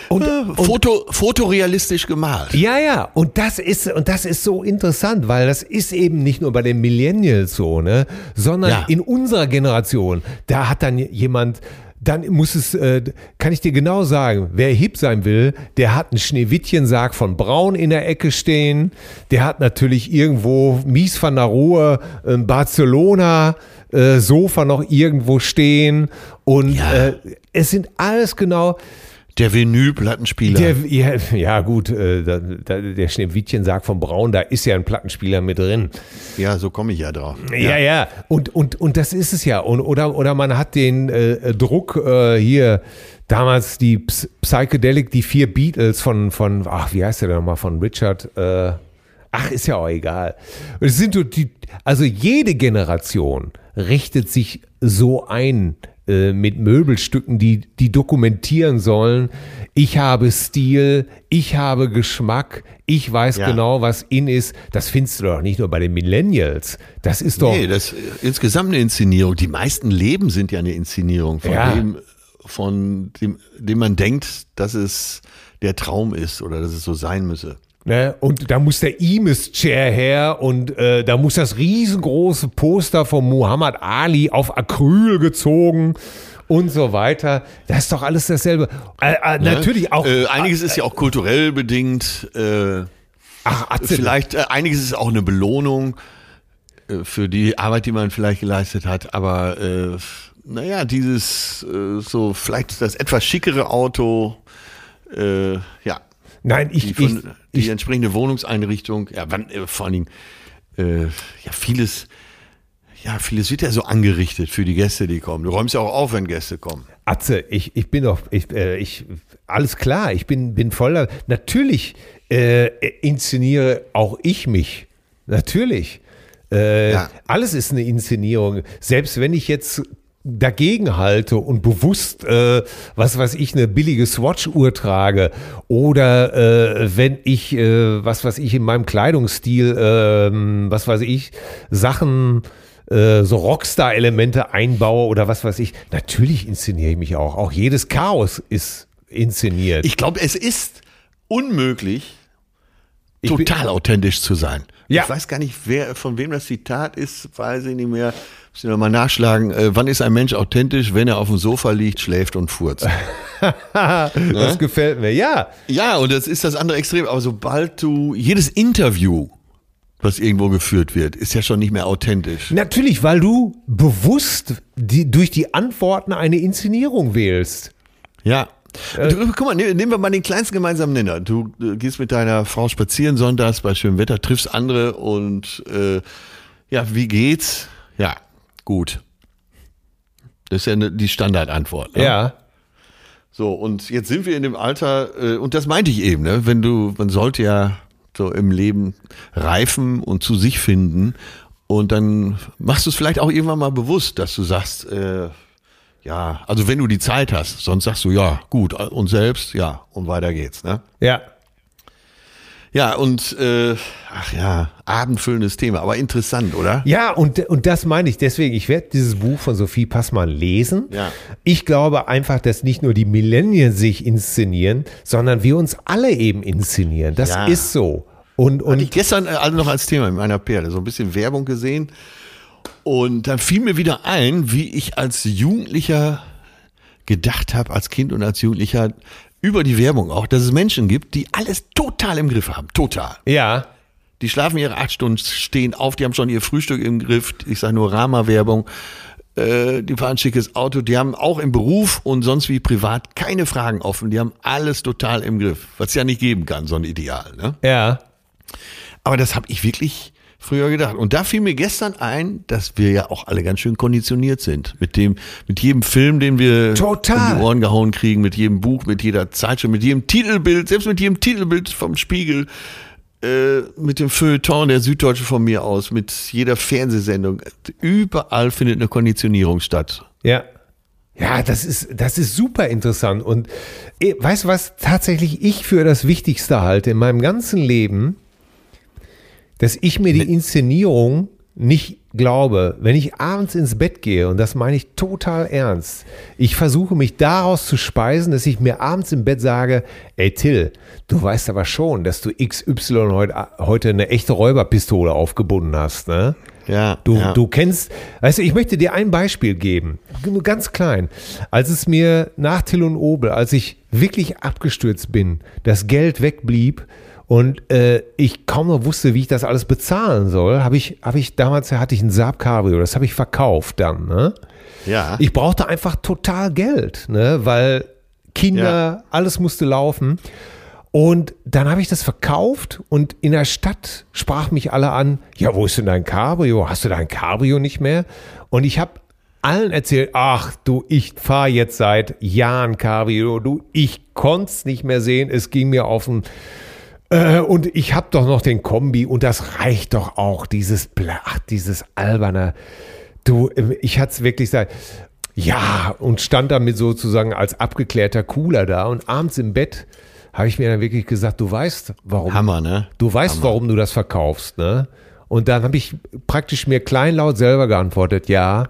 Und- äh, und- Foto, fotorealistisch gemalt. Ja, ja, und das ist und das ist so interessant, weil das ist eben nicht nur bei den Millennials so, ne, sondern Ja. in unserer Generation, da hat dann jemand dann muss es, äh, kann ich dir genau sagen, wer hip sein will, der hat einen Schneewittchensarg von Braun in der Ecke stehen, der hat natürlich irgendwo Mies van der Rohe, äh, Barcelona, äh, Sofa noch irgendwo stehen und Ja. äh, es sind alles genau Der Vinylplattenspieler. ja, ja, gut, äh, da, da, der Schneewittchen sagt von Braun, da ist ja ein Plattenspieler mit drin. ja, so komme ich ja drauf. Ja, ja, Und, und, und das ist es ja. Und, oder, oder man hat den äh, Druck äh, hier, damals die Ps Psychedelic, die vier Beatles von, von, ach, wie heißt der denn nochmal, von Richard, äh, ach, ist ja auch egal. Es sind so die, also jede Generation richtet sich so ein äh, mit Möbelstücken, die, die dokumentieren sollen, ich habe Stil, ich habe Geschmack, ich weiß Ja. genau, was in ist. Das findest du doch nicht nur bei den Millennials. Das ist doch. Nee, das ist insgesamt eine Inszenierung. Die meisten Leben sind ja eine Inszenierung von Ja. dem, von dem, dem man denkt, dass es der Traum ist oder dass es so sein müsse. Ne? Und da muss der Imis-Chair her und äh, da muss das riesengroße Poster von Muhammad Ali auf Acryl gezogen und so weiter. Das ist doch alles dasselbe. Äh, äh, Ne? Natürlich auch. Äh, einiges ist ja auch kulturell bedingt. Äh, ach, Atze, vielleicht, äh, einiges ist auch eine Belohnung für die Arbeit, die man vielleicht geleistet hat. Aber äh, naja, dieses äh, so vielleicht das etwas schickere Auto, äh, ja, Nein, ich, die, ich, von, die ich, entsprechende Wohnungseinrichtung, ja, wann, äh, vor allen Dingen, äh, ja, vieles, ja, vieles wird ja so angerichtet für die Gäste, die kommen. Du räumst ja auch auf, wenn Gäste kommen. Atze, ich, ich bin doch, ich, äh, ich, alles klar, ich bin, bin voller, natürlich äh, inszeniere auch ich mich. Natürlich. Äh, Ja. Alles ist eine Inszenierung. Selbst wenn ich jetzt dagegen halte und bewusst, äh, was weiß ich, eine billige Swatch-Uhr trage oder äh, wenn ich, äh, was weiß ich, in meinem Kleidungsstil, ähm, was weiß ich, Sachen, äh, so Rockstar-Elemente einbaue oder was weiß ich, natürlich inszeniere ich mich auch. Auch jedes Chaos ist inszeniert. Ich glaube, es ist unmöglich, Ich total authentisch zu sein. Ja. Ich weiß gar nicht, wer, von wem das Zitat ist, weiß ich nicht mehr. Ich noch mal nachschlagen. Äh, wann ist ein Mensch authentisch, wenn er auf dem Sofa liegt, schläft und furzt? das gefällt mir. Ja, ja, und das ist das andere Extrem. Aber sobald du, jedes Interview, was irgendwo geführt wird, ist ja schon nicht mehr authentisch. natürlich, weil du bewusst die, durch die Antworten eine Inszenierung wählst. Ja. Du, guck mal, ne- nehmen wir mal den kleinsten gemeinsamen Nenner. Du äh, gehst mit deiner Frau spazieren sonntags bei schönem Wetter, triffst andere und äh, ja, wie geht's? Ja, gut. Das ist ja ne, die Standardantwort. Ne? Ja. So, und jetzt sind wir in dem Alter, äh, und das meinte ich eben, ne? wenn du, man sollte ja so im Leben reifen und zu sich finden. Und dann machst du es vielleicht auch irgendwann mal bewusst, dass du sagst, äh, ja, also wenn du die Zeit hast, sonst sagst du, ja, gut, und selbst, ja, und weiter geht's, ne? Ja. Ja, und äh, ach ja, abendfüllendes Thema, aber interessant, oder? Ja, und, und das meine ich. Deswegen, ich werde dieses Buch von Sophie Passmann lesen. Ja. Ich glaube einfach, dass nicht nur die Millennials sich inszenieren, sondern wir uns alle eben inszenieren. Das Ja. ist so. Und, Hatte ich und gestern äh, also noch als Thema in meiner Perle, so ein bisschen Werbung gesehen. Und dann fiel mir wieder ein, wie ich als Jugendlicher gedacht habe, als Kind und als Jugendlicher über die Werbung auch, dass es Menschen gibt, die alles total im Griff haben. Total. ja, Die schlafen ihre acht Stunden, stehen auf, die haben schon ihr Frühstück im Griff. Ich sage nur Rama-Werbung. Äh, die fahren ein schickes Auto. Die haben auch im Beruf und sonst wie privat keine Fragen offen. Die haben alles total im Griff. Was es ja nicht geben kann, so ein Ideal. Ne? ja. Aber das habe ich wirklich früher gedacht. Und da fiel mir gestern ein, dass wir ja auch alle ganz schön konditioniert sind. Mit dem, mit jedem Film, den wir Total. in die Ohren gehauen kriegen, mit jedem Buch, mit jeder Zeitschrift, mit jedem Titelbild, selbst mit jedem Titelbild vom Spiegel, äh, mit dem Feuilleton der Süddeutsche von mir aus, mit jeder Fernsehsendung. Überall findet eine Konditionierung statt. Ja. Ja, das ist, das ist super interessant. Und eh, weißt du, was tatsächlich ich für das Wichtigste halte in meinem ganzen Leben? Dass ich mir die Inszenierung nicht glaube, wenn ich abends ins Bett gehe, und das meine ich total ernst, ich versuche mich daraus zu speisen, dass ich mir abends im Bett sage, ey Till, du weißt aber schon, dass du XY heute, heute eine echte Räuberpistole aufgebunden hast, ne? Ja, Du, ja. du kennst, weißt du, ich möchte dir ein Beispiel geben, nur ganz klein. Als es mir nach Till und Obel, als ich wirklich abgestürzt bin, das Geld wegblieb und äh, ich kaum noch wusste, wie ich das alles bezahlen soll, habe ich, habe ich damals hatte ich ein Saab Cabrio, das habe ich verkauft dann. Ne? Ja. Ich brauchte einfach total Geld, ne? weil Kinder, Ja. alles musste laufen. Und dann habe ich das verkauft und in der Stadt sprach mich alle an, ja, wo ist denn dein Cabrio? Hast du dein Cabrio nicht mehr? Und ich habe allen erzählt, ach du, ich fahre jetzt seit Jahren Cabrio, du, ich konnte es nicht mehr sehen, es ging mir auf den äh, und ich habe doch noch den Kombi und das reicht doch auch, dieses, Bla- ach, dieses alberne. Du, ähm, ich hatte es wirklich gesagt, ja, und stand damit sozusagen als abgeklärter Cooler da und abends im Bett habe ich mir dann wirklich gesagt, du weißt, warum. Hammer, ne? Du weißt, warum du das verkaufst, ne? Und dann habe ich praktisch mir kleinlaut selber geantwortet, ja,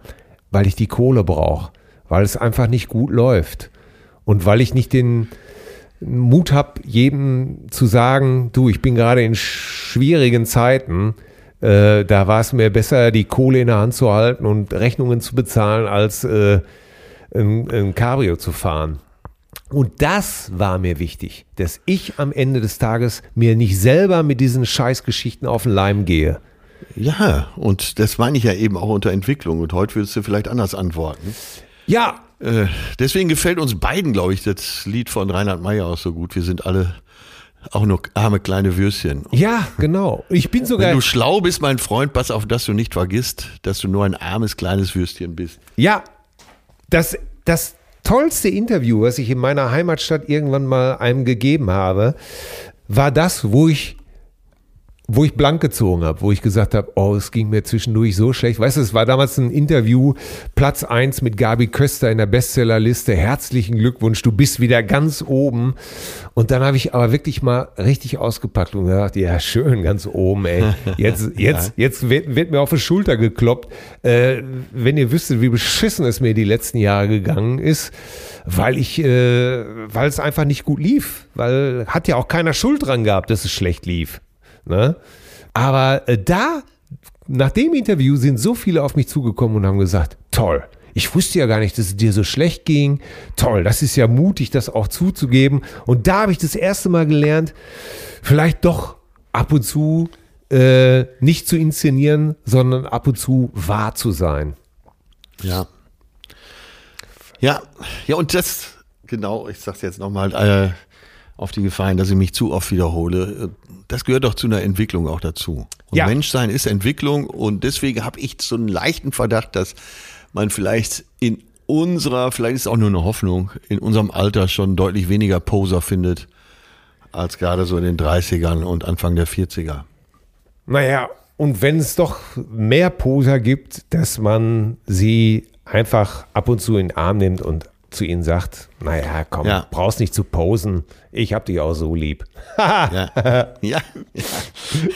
weil ich die Kohle brauche, weil es einfach nicht gut läuft und weil ich nicht den Mut habe, jedem zu sagen, du, ich bin gerade in schwierigen Zeiten. Äh, da war es mir besser, die Kohle in der Hand zu halten und Rechnungen zu bezahlen, als äh, ein, ein Cabrio zu fahren. Und das war mir wichtig, dass ich am Ende des Tages mir nicht selber mit diesen Scheißgeschichten auf den Leim gehe. Ja, und das meine ich ja eben auch unter Entwicklung. Und heute würdest du vielleicht anders antworten. Ja. Äh, deswegen gefällt uns beiden, glaube ich, das Lied von Reinhard Meyer auch so gut. Wir sind alle auch nur arme kleine Würstchen. Ja, genau. Ich bin sogar. Wenn du schlau bist, mein Freund, pass auf, dass du nicht vergisst, dass du nur ein armes kleines Würstchen bist. Ja, das, das tollste Interview, was ich in meiner Heimatstadt irgendwann mal einem gegeben habe, war das, wo ich wo ich blank gezogen habe, wo ich gesagt habe, oh, es ging mir zwischendurch so schlecht. Weißt du, es war damals ein Interview, Platz 1 mit Gabi Köster in der Bestsellerliste. Herzlichen Glückwunsch, du bist wieder ganz oben. Und dann habe ich aber wirklich mal richtig ausgepackt und gesagt, ja, schön, ganz oben, ey. Jetzt, jetzt, jetzt wird, wird, mir auf die Schulter gekloppt. Äh, wenn ihr wüsstet, wie beschissen es mir die letzten Jahre gegangen ist, weil ich, äh, weil es einfach nicht gut lief. Weil hat ja auch keiner Schuld dran gehabt, dass es schlecht lief. Ne? Aber äh, da, nach dem Interview sind so viele auf mich zugekommen und haben gesagt, toll. Ich wusste ja gar nicht, dass es dir so schlecht ging. Toll, das ist ja mutig, das auch zuzugeben. Und da habe ich das erste Mal gelernt, vielleicht doch ab und zu äh, nicht zu inszenieren, sondern ab und zu wahr zu sein. Ja. Ja, ja, und das, genau, ich sag's jetzt nochmal, äh, auf die Gefallen, dass ich mich zu oft wiederhole. Das gehört doch zu einer Entwicklung auch dazu. Und ja. Menschsein ist Entwicklung und deswegen habe ich so einen leichten Verdacht, dass man vielleicht in unserer, vielleicht ist es auch nur eine Hoffnung, in unserem Alter schon deutlich weniger Poser findet als gerade so in den 30ern und Anfang der 40er. Naja, und wenn es doch mehr Poser gibt, dass man sie einfach ab und zu in den Arm nimmt und zu ihnen sagt, naja, komm, ja. brauchst nicht zu posen, ich hab dich auch so lieb. ja. ja.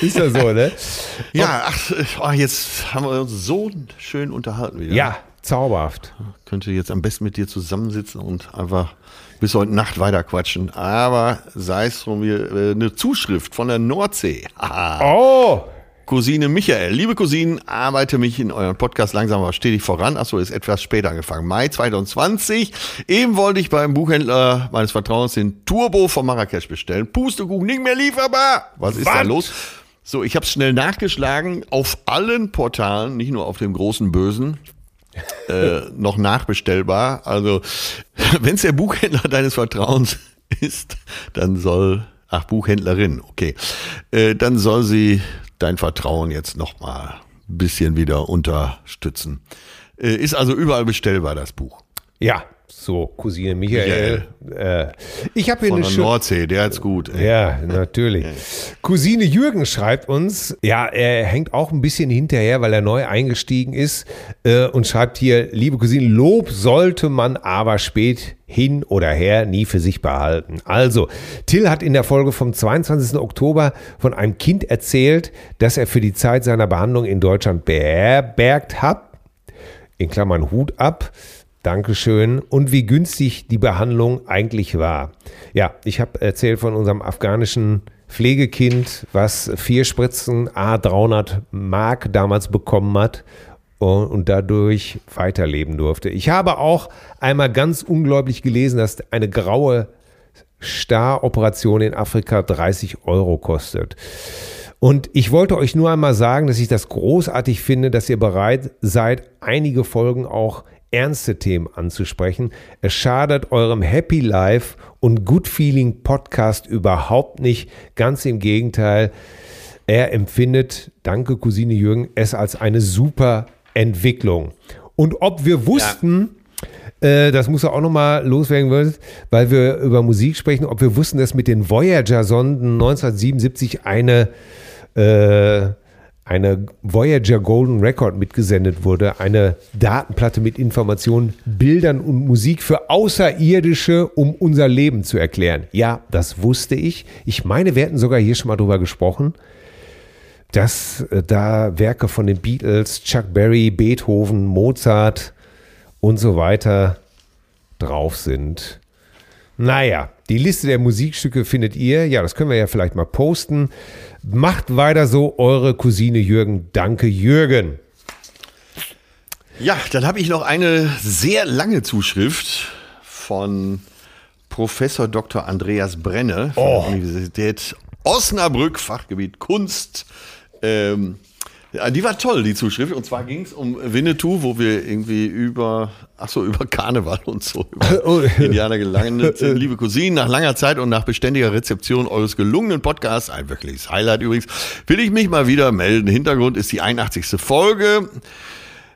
Ist ja so, ne? Ja, ach, oh, jetzt haben wir uns so schön unterhalten wieder. Ja, zauberhaft. Könnte jetzt am besten mit dir zusammensitzen und einfach bis heute Nacht weiter quatschen. Aber sei es von mir äh, eine Zuschrift von der Nordsee. oh! Cousine Michael. Liebe Cousinen, arbeite mich in euren Podcast langsam aber stetig voran. Achso, ist etwas später angefangen. Mai 2020. Eben wollte ich beim Buchhändler meines Vertrauens den Turbo von Marrakesch bestellen. Pustekuchen, nicht mehr lieferbar. Was ist Was? da los? So, ich habe es schnell nachgeschlagen. Auf allen Portalen, nicht nur auf dem großen Bösen, äh, noch nachbestellbar. Also, wenn es der Buchhändler deines Vertrauens ist, dann soll Ach, Buchhändlerin, okay. Äh, dann soll sie dein Vertrauen jetzt nochmal ein bisschen wieder unterstützen. Äh, ist also überall bestellbar, das Buch. Ja, so, Cousine Michael. Michael. Äh, ich habe hier Von eine der Nordsee, der hat's gut. Ey. Ja, natürlich. Cousine Jürgen schreibt uns, ja, er hängt auch ein bisschen hinterher, weil er neu eingestiegen ist äh, und schreibt hier, liebe Cousine, Lob sollte man aber spät hin oder her nie für sich behalten. Also, Till hat in der Folge vom 22. Oktober von einem Kind erzählt, das er für die Zeit seiner Behandlung in Deutschland beherbergt hat. In Klammern Hut ab. Dankeschön. Und wie günstig die Behandlung eigentlich war. Ja, ich habe erzählt von unserem afghanischen Pflegekind, was vier Spritzen A 300 Mark damals bekommen hat und dadurch weiterleben durfte. Ich habe auch einmal ganz ungläubig gelesen, dass eine graue Star-Operation in Afrika 30 Euro kostet. Und ich wollte euch nur einmal sagen, dass ich das großartig finde, dass ihr bereit seid, einige Folgen auch ernste Themen anzusprechen. Es schadet eurem Happy Life und Good Feeling Podcast überhaupt nicht. Ganz im Gegenteil. Er empfindet, danke Cousine Jürgen, es als eine super Entwicklung. Und ob wir wussten, ja. äh, das muss er auch nochmal loswerden, weil wir über Musik sprechen, ob wir wussten, dass mit den Voyager-Sonden 1977 eine äh, eine Voyager Golden Record mitgesendet wurde, eine Datenplatte mit Informationen, Bildern und Musik für Außerirdische, um unser Leben zu erklären. Ja, das wusste ich. Ich meine, wir hätten sogar hier schon mal drüber gesprochen, dass äh, da Werke von den Beatles, Chuck Berry, Beethoven, Mozart und so weiter drauf sind. Naja, die Liste der Musikstücke findet ihr. Ja, das können wir ja vielleicht mal posten. Macht weiter so, eure Cousine Jürgen. Danke, Jürgen. Ja, dann habe ich noch eine sehr lange Zuschrift von Professor Dr. Andreas Brenne von Oh. der Universität Osnabrück, Fachgebiet Kunst. Ähm, ja, die war toll, die Zuschrift. Und zwar ging es um Winnetou, wo wir irgendwie über, ach so, über Karneval und so, Oh. über Indianer gelandet sind. Liebe Cousinen, nach langer Zeit und nach beständiger Rezeption eures gelungenen Podcasts, ein wirkliches Highlight übrigens, will ich mich mal wieder melden. Hintergrund ist die 81. Folge.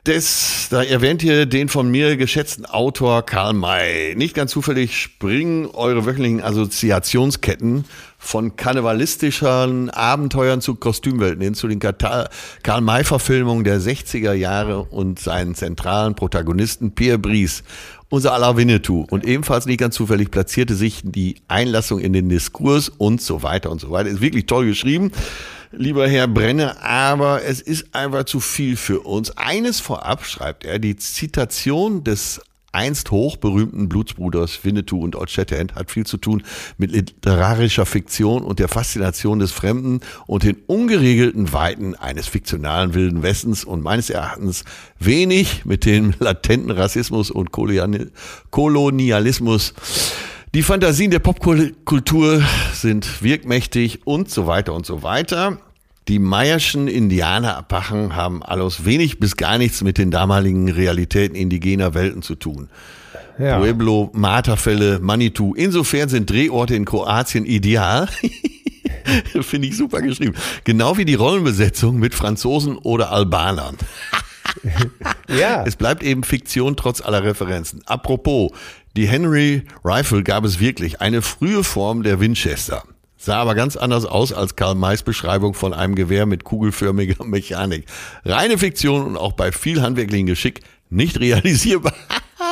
Des, da erwähnt ihr den von mir geschätzten Autor Karl May. Nicht ganz zufällig springen eure wöchentlichen Assoziationsketten von karnevalistischen Abenteuern zu Kostümwelten hin zu den Kata- Karl May-Verfilmungen der 60er Jahre und seinen zentralen Protagonisten Pierre Brice, unser aller Winnetou. Und ebenfalls nicht ganz zufällig platzierte sich die Einlassung in den Diskurs und so weiter und so weiter. Ist wirklich toll geschrieben lieber Herr Brenne, aber es ist einfach zu viel für uns. Eines vorab schreibt er, die Zitation des einst hochberühmten Blutsbruders Winnetou und Odd Shatterhand hat viel zu tun mit literarischer Fiktion und der Faszination des Fremden und den ungeregelten Weiten eines fiktionalen Wilden Westens und meines Erachtens wenig mit dem latenten Rassismus und Kolonial- Kolonialismus die Fantasien der Popkultur sind wirkmächtig und so weiter und so weiter. Die Mayerschen Indianerapachen haben alles wenig bis gar nichts mit den damaligen Realitäten indigener Welten zu tun. Ja. Pueblo, Marterfälle, Manitou. Insofern sind Drehorte in Kroatien ideal. Finde ich super geschrieben. Genau wie die Rollenbesetzung mit Franzosen oder Albanern. Ja. Es bleibt eben Fiktion trotz aller Referenzen. Apropos, die Henry Rifle gab es wirklich, eine frühe Form der Winchester. Sah aber ganz anders aus als Karl Mays Beschreibung von einem Gewehr mit kugelförmiger Mechanik. Reine Fiktion und auch bei viel handwerklichem Geschick nicht realisierbar.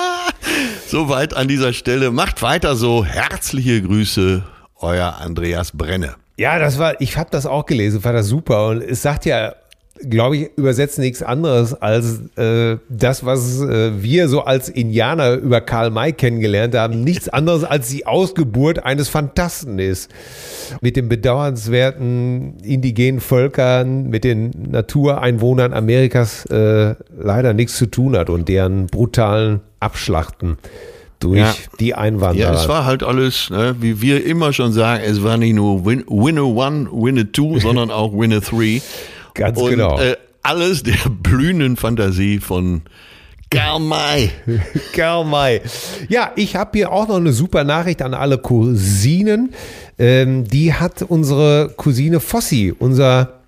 Soweit an dieser Stelle. Macht weiter so. Herzliche Grüße, euer Andreas Brenne. Ja, das war, ich habe das auch gelesen, war das super. Und es sagt ja, glaube ich, übersetzt nichts anderes als äh, das, was äh, wir so als Indianer über Karl May kennengelernt haben. Nichts anderes als die Ausgeburt eines Fantasten ist. Mit den bedauernswerten indigenen Völkern, mit den Natureinwohnern Amerikas äh, leider nichts zu tun hat und deren brutalen Abschlachten durch Ja. die Einwanderer. Ja, es war halt alles, ne, wie wir immer schon sagen, es war nicht nur Win Winner One, Winner Two, sondern auch Winner Three. Ganz Und, genau. Äh, alles der blühenden Fantasie von Karl. Karl. Ja, ich habe hier auch noch eine super Nachricht an alle Cousinen. Ähm, die hat unsere Cousine Fossi, unser,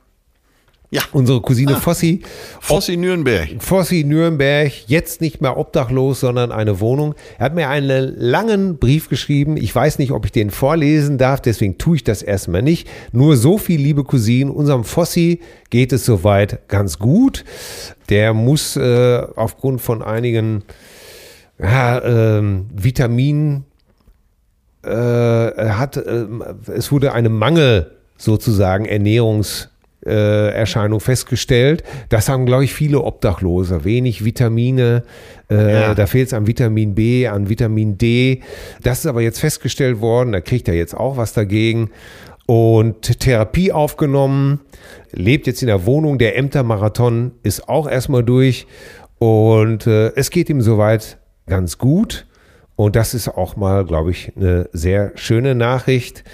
Ja, unsere Cousine Fossi, Fossi Nürnberg. Fossi Nürnberg, jetzt nicht mehr obdachlos, sondern eine Wohnung. Er hat mir einen langen Brief geschrieben. Ich weiß nicht, ob ich den vorlesen darf, deswegen tue ich das erstmal nicht. Nur so viel, liebe Cousinen, unserem Fossi geht es soweit ganz gut. Der muss äh, aufgrund von einigen ja, ähm, Vitaminen äh, hat, ähm, es wurde eine Mangel sozusagen Ernährungs äh, Erscheinung festgestellt. Das haben, glaube ich, viele Obdachlose. Wenig Vitamine, äh, Ja. da fehlt es an Vitamin B, an Vitamin D. Das ist aber jetzt festgestellt worden, da kriegt er jetzt auch was dagegen. Und Therapie aufgenommen, lebt jetzt in der Wohnung. Der Ämtermarathon ist auch erstmal durch. Und äh, es geht ihm soweit ganz gut. Und das ist auch mal, glaube ich, eine sehr schöne Nachricht.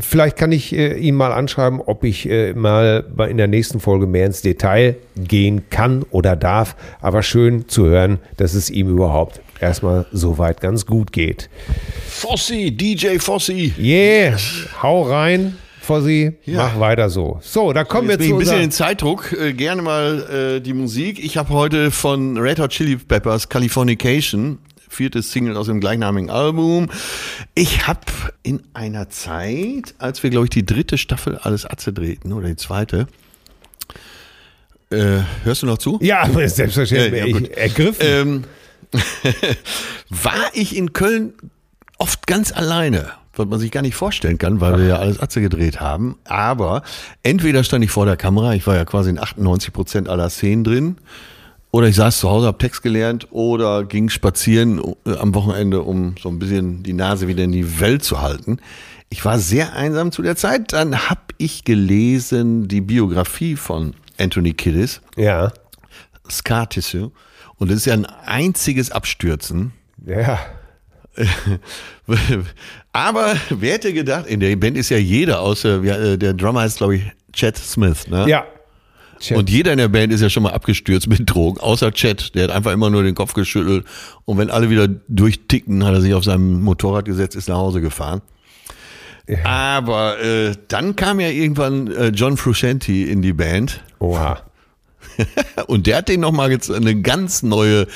Vielleicht kann ich äh, ihn mal anschreiben, ob ich äh, mal in der nächsten Folge mehr ins Detail gehen kann oder darf. Aber schön zu hören, dass es ihm überhaupt erstmal soweit ganz gut geht. Fossi, DJ Fossi. Yeah, hau rein, Fossi, Ja. mach weiter so. So, da kommen wir bin ich zu ein bisschen in Zeitdruck. Äh, gerne mal äh, die Musik. Ich habe heute von Red Hot Chili Peppers Californication, viertes Single aus dem gleichnamigen Album. Ich habe in einer Zeit, als wir, glaube ich, die dritte Staffel Alles Atze drehten, oder die zweite, äh, hörst du noch zu? Ja, aber selbstverständlich Ja, ja, ergriffen. Ähm, war ich in Köln oft ganz alleine, was man sich gar nicht vorstellen kann, weil wir ja alles Atze gedreht haben. Aber entweder stand ich vor der Kamera, ich war ja quasi in 98 Prozent aller Szenen drin, oder ich saß zu Hause, habe Text gelernt oder ging spazieren äh, am Wochenende, um so ein bisschen die Nase wieder in die Welt zu halten. Ich war sehr einsam zu der Zeit. Dann habe ich gelesen die Biografie von Anthony Kiddis, Ja. Scar Tissue. Und das ist ja ein einziges Abstürzen. Ja. Aber wer hätte gedacht, in der Band ist ja jeder, außer äh, der Drummer heißt, glaube ich, Chad Smith. Ne? Ja. Chat. Und jeder in der Band ist ja schon mal abgestürzt mit Drogen, außer Chad. Der hat einfach immer nur den Kopf geschüttelt. Und wenn alle wieder durchticken, hat er sich auf seinem Motorrad gesetzt, ist nach Hause gefahren. Aber äh, dann kam ja irgendwann äh, John Frusciante in die Band Oha. und der hat denen nochmal jetzt eine ganz neue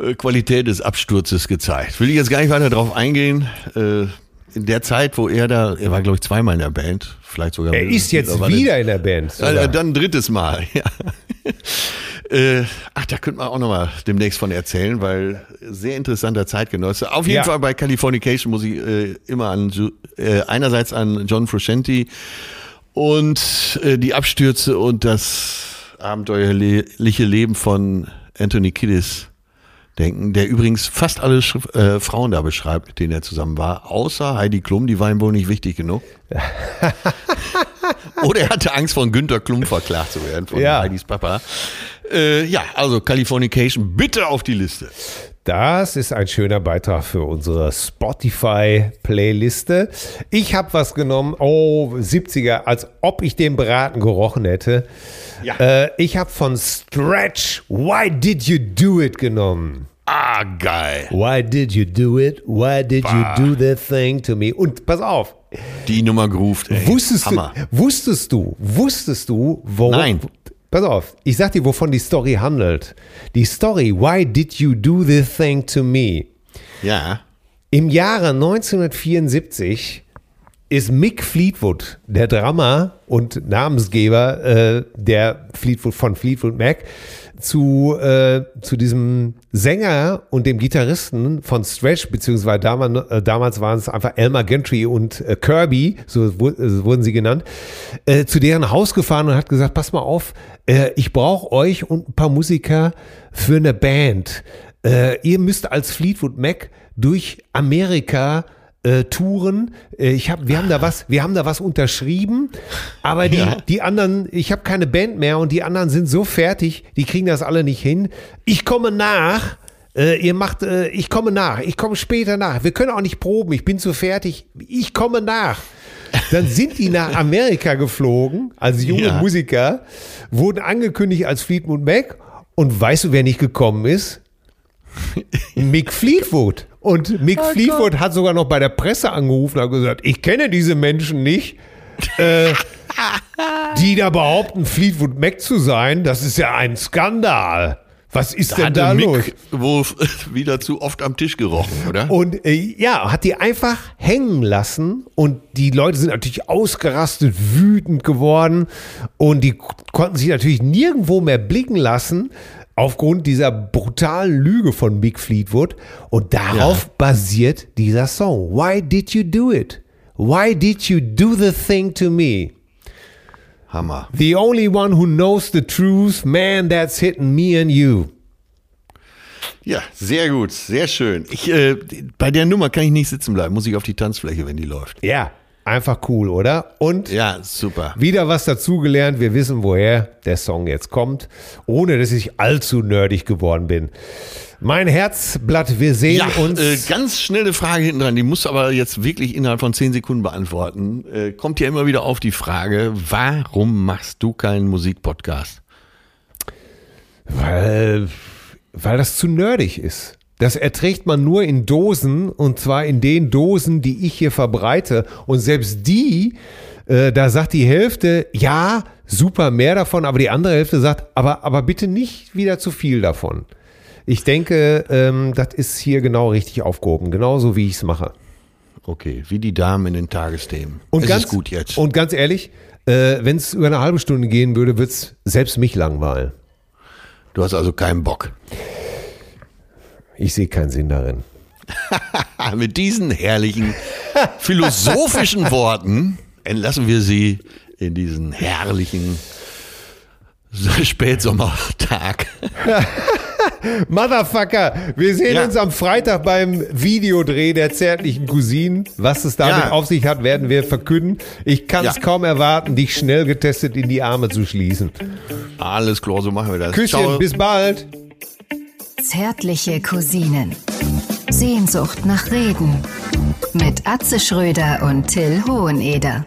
äh, Qualität des Absturzes gezeigt. Will ich jetzt gar nicht weiter drauf eingehen. Äh, in der Zeit, wo er da, er war glaube ich zweimal in der Band, vielleicht sogar. Er ist jetzt wieder in der Band. äh, sogar. dann ein drittes Mal. Ja. äh, ach, da könnte man auch nochmal demnächst von erzählen, weil sehr interessanter Zeitgenosse. Auf jeden Ja. Fall bei Californication muss ich äh, immer an äh, einerseits an John Frusciante und äh, die Abstürze und das abenteuerliche Leben von Anthony Kiddis denken, der übrigens fast alle Schrift, äh, Frauen da beschreibt, mit denen er zusammen war, außer Heidi Klum, die war ihm wohl nicht wichtig genug. Oder er hatte Angst von Günter Klum verklagt zu werden, von Ja. Heidis Papa. Äh, ja, also Californication bitte auf die Liste. Das ist ein schöner Beitrag für unsere Spotify-Playliste. Ich habe was genommen, oh, 70er, als ob ich den Braten gerochen hätte. Ja. Äh, ich habe von Stretch Why Did You Do It genommen. Ah, geil. Why did you do it? Why did you do that thing to me? Und pass auf, Die Nummer groovt, ey. wusstest Hammer. du, wusstest du, wusstest du, worum, Nein. Pass auf, ich sag dir, wovon die Story handelt. Die Story, Why did you do this thing to me? Ja. Im Jahre 1974 ist Mick Fleetwood, der Drummer und Namensgeber äh, der Fleetwood von Fleetwood Mac, zu, äh, zu diesem Sänger und dem Gitarristen von Stretch, beziehungsweise damals, äh, damals waren es einfach Elmer Gentry und äh, Kirby, so wu- äh, wurden sie genannt, äh, zu deren Haus gefahren und hat gesagt, pass mal auf, äh, ich brauche euch und ein paar Musiker für eine Band. Ihr müsst als Fleetwood Mac durch Amerika äh, Touren. Äh, ich hab, wir haben da was, wir haben da was unterschrieben, aber die, Ja. die anderen, ich habe keine Band mehr und die anderen sind so fertig, die kriegen das alle nicht hin. Ich komme nach. Äh, ihr macht, äh, ich komme nach, ich komme später nach. Wir können auch nicht proben, ich bin zu fertig. Ich komme nach. Dann sind die nach Amerika geflogen, als junge Ja. Musiker, wurden angekündigt als Fleetwood Mac. Und weißt du, wer nicht gekommen ist? Mick Fleetwood. Und Mick Fleetwood hat sogar noch bei der Presse angerufen und hat gesagt, ich kenne diese Menschen nicht, äh, die da behaupten, Fleetwood Mac zu sein. Das ist ja ein Skandal. Was ist denn Hatte da Mick los? wohl wieder zu oft am Tisch gerochen, oder? Und äh, ja, hat die einfach hängen lassen und die Leute sind natürlich ausgerastet, wütend geworden und die konnten sich natürlich nirgendwo mehr blicken lassen aufgrund dieser brutalen Lüge von Big Fleetwood und darauf basiert dieser Song. Why did you do it? Why did you do the thing to me? Hammer. The only one who knows the truth, man, that's hitting me and you. Ja, sehr gut, sehr schön. Ich, äh, bei der Nummer kann ich nicht sitzen bleiben, muss ich auf die Tanzfläche, wenn die läuft. Ja, einfach cool, oder? Und Ja, super. Wieder was dazugelernt. Wir wissen, woher der Song jetzt kommt, ohne dass ich allzu nerdig geworden bin. Mein Herzblatt, wir sehen Ja, uns. äh, ganz schnelle Frage hinten dran, die musst du aber jetzt wirklich innerhalb von zehn Sekunden beantworten. Äh, kommt ja immer wieder auf die Frage, warum machst du keinen Musikpodcast? weil, weil das zu nerdig ist. Das erträgt man nur in Dosen und zwar in den Dosen, die ich hier verbreite. Und selbst die, äh, da sagt die Hälfte, ja, super, mehr davon, aber die andere Hälfte sagt, aber, aber bitte nicht wieder zu viel davon. Ich denke, ähm, das ist hier genau richtig aufgehoben, genauso wie ich es mache. Okay, wie die Damen in den Tagesthemen. Und es ganz, ist gut jetzt. Und ganz ehrlich, äh, wenn es über eine halbe Stunde gehen würde, wird es selbst mich langweilen. du hast also keinen Bock. Ich sehe keinen Sinn darin. Mit diesen herrlichen philosophischen Worten entlassen wir Sie in diesen herrlichen Spätsommertag. Motherfucker, wir sehen Ja. uns am Freitag beim Videodreh der zärtlichen Cousinen. Was es damit Ja. auf sich hat, werden wir verkünden. Ich kann es Ja. kaum erwarten, dich schnell getestet in die Arme zu schließen. Alles klar, so machen wir das. Küsschen, Ciao. bis bald. Zärtliche Cousinen. Sehnsucht nach Reden. Mit Atze Schröder und Till Hoheneder.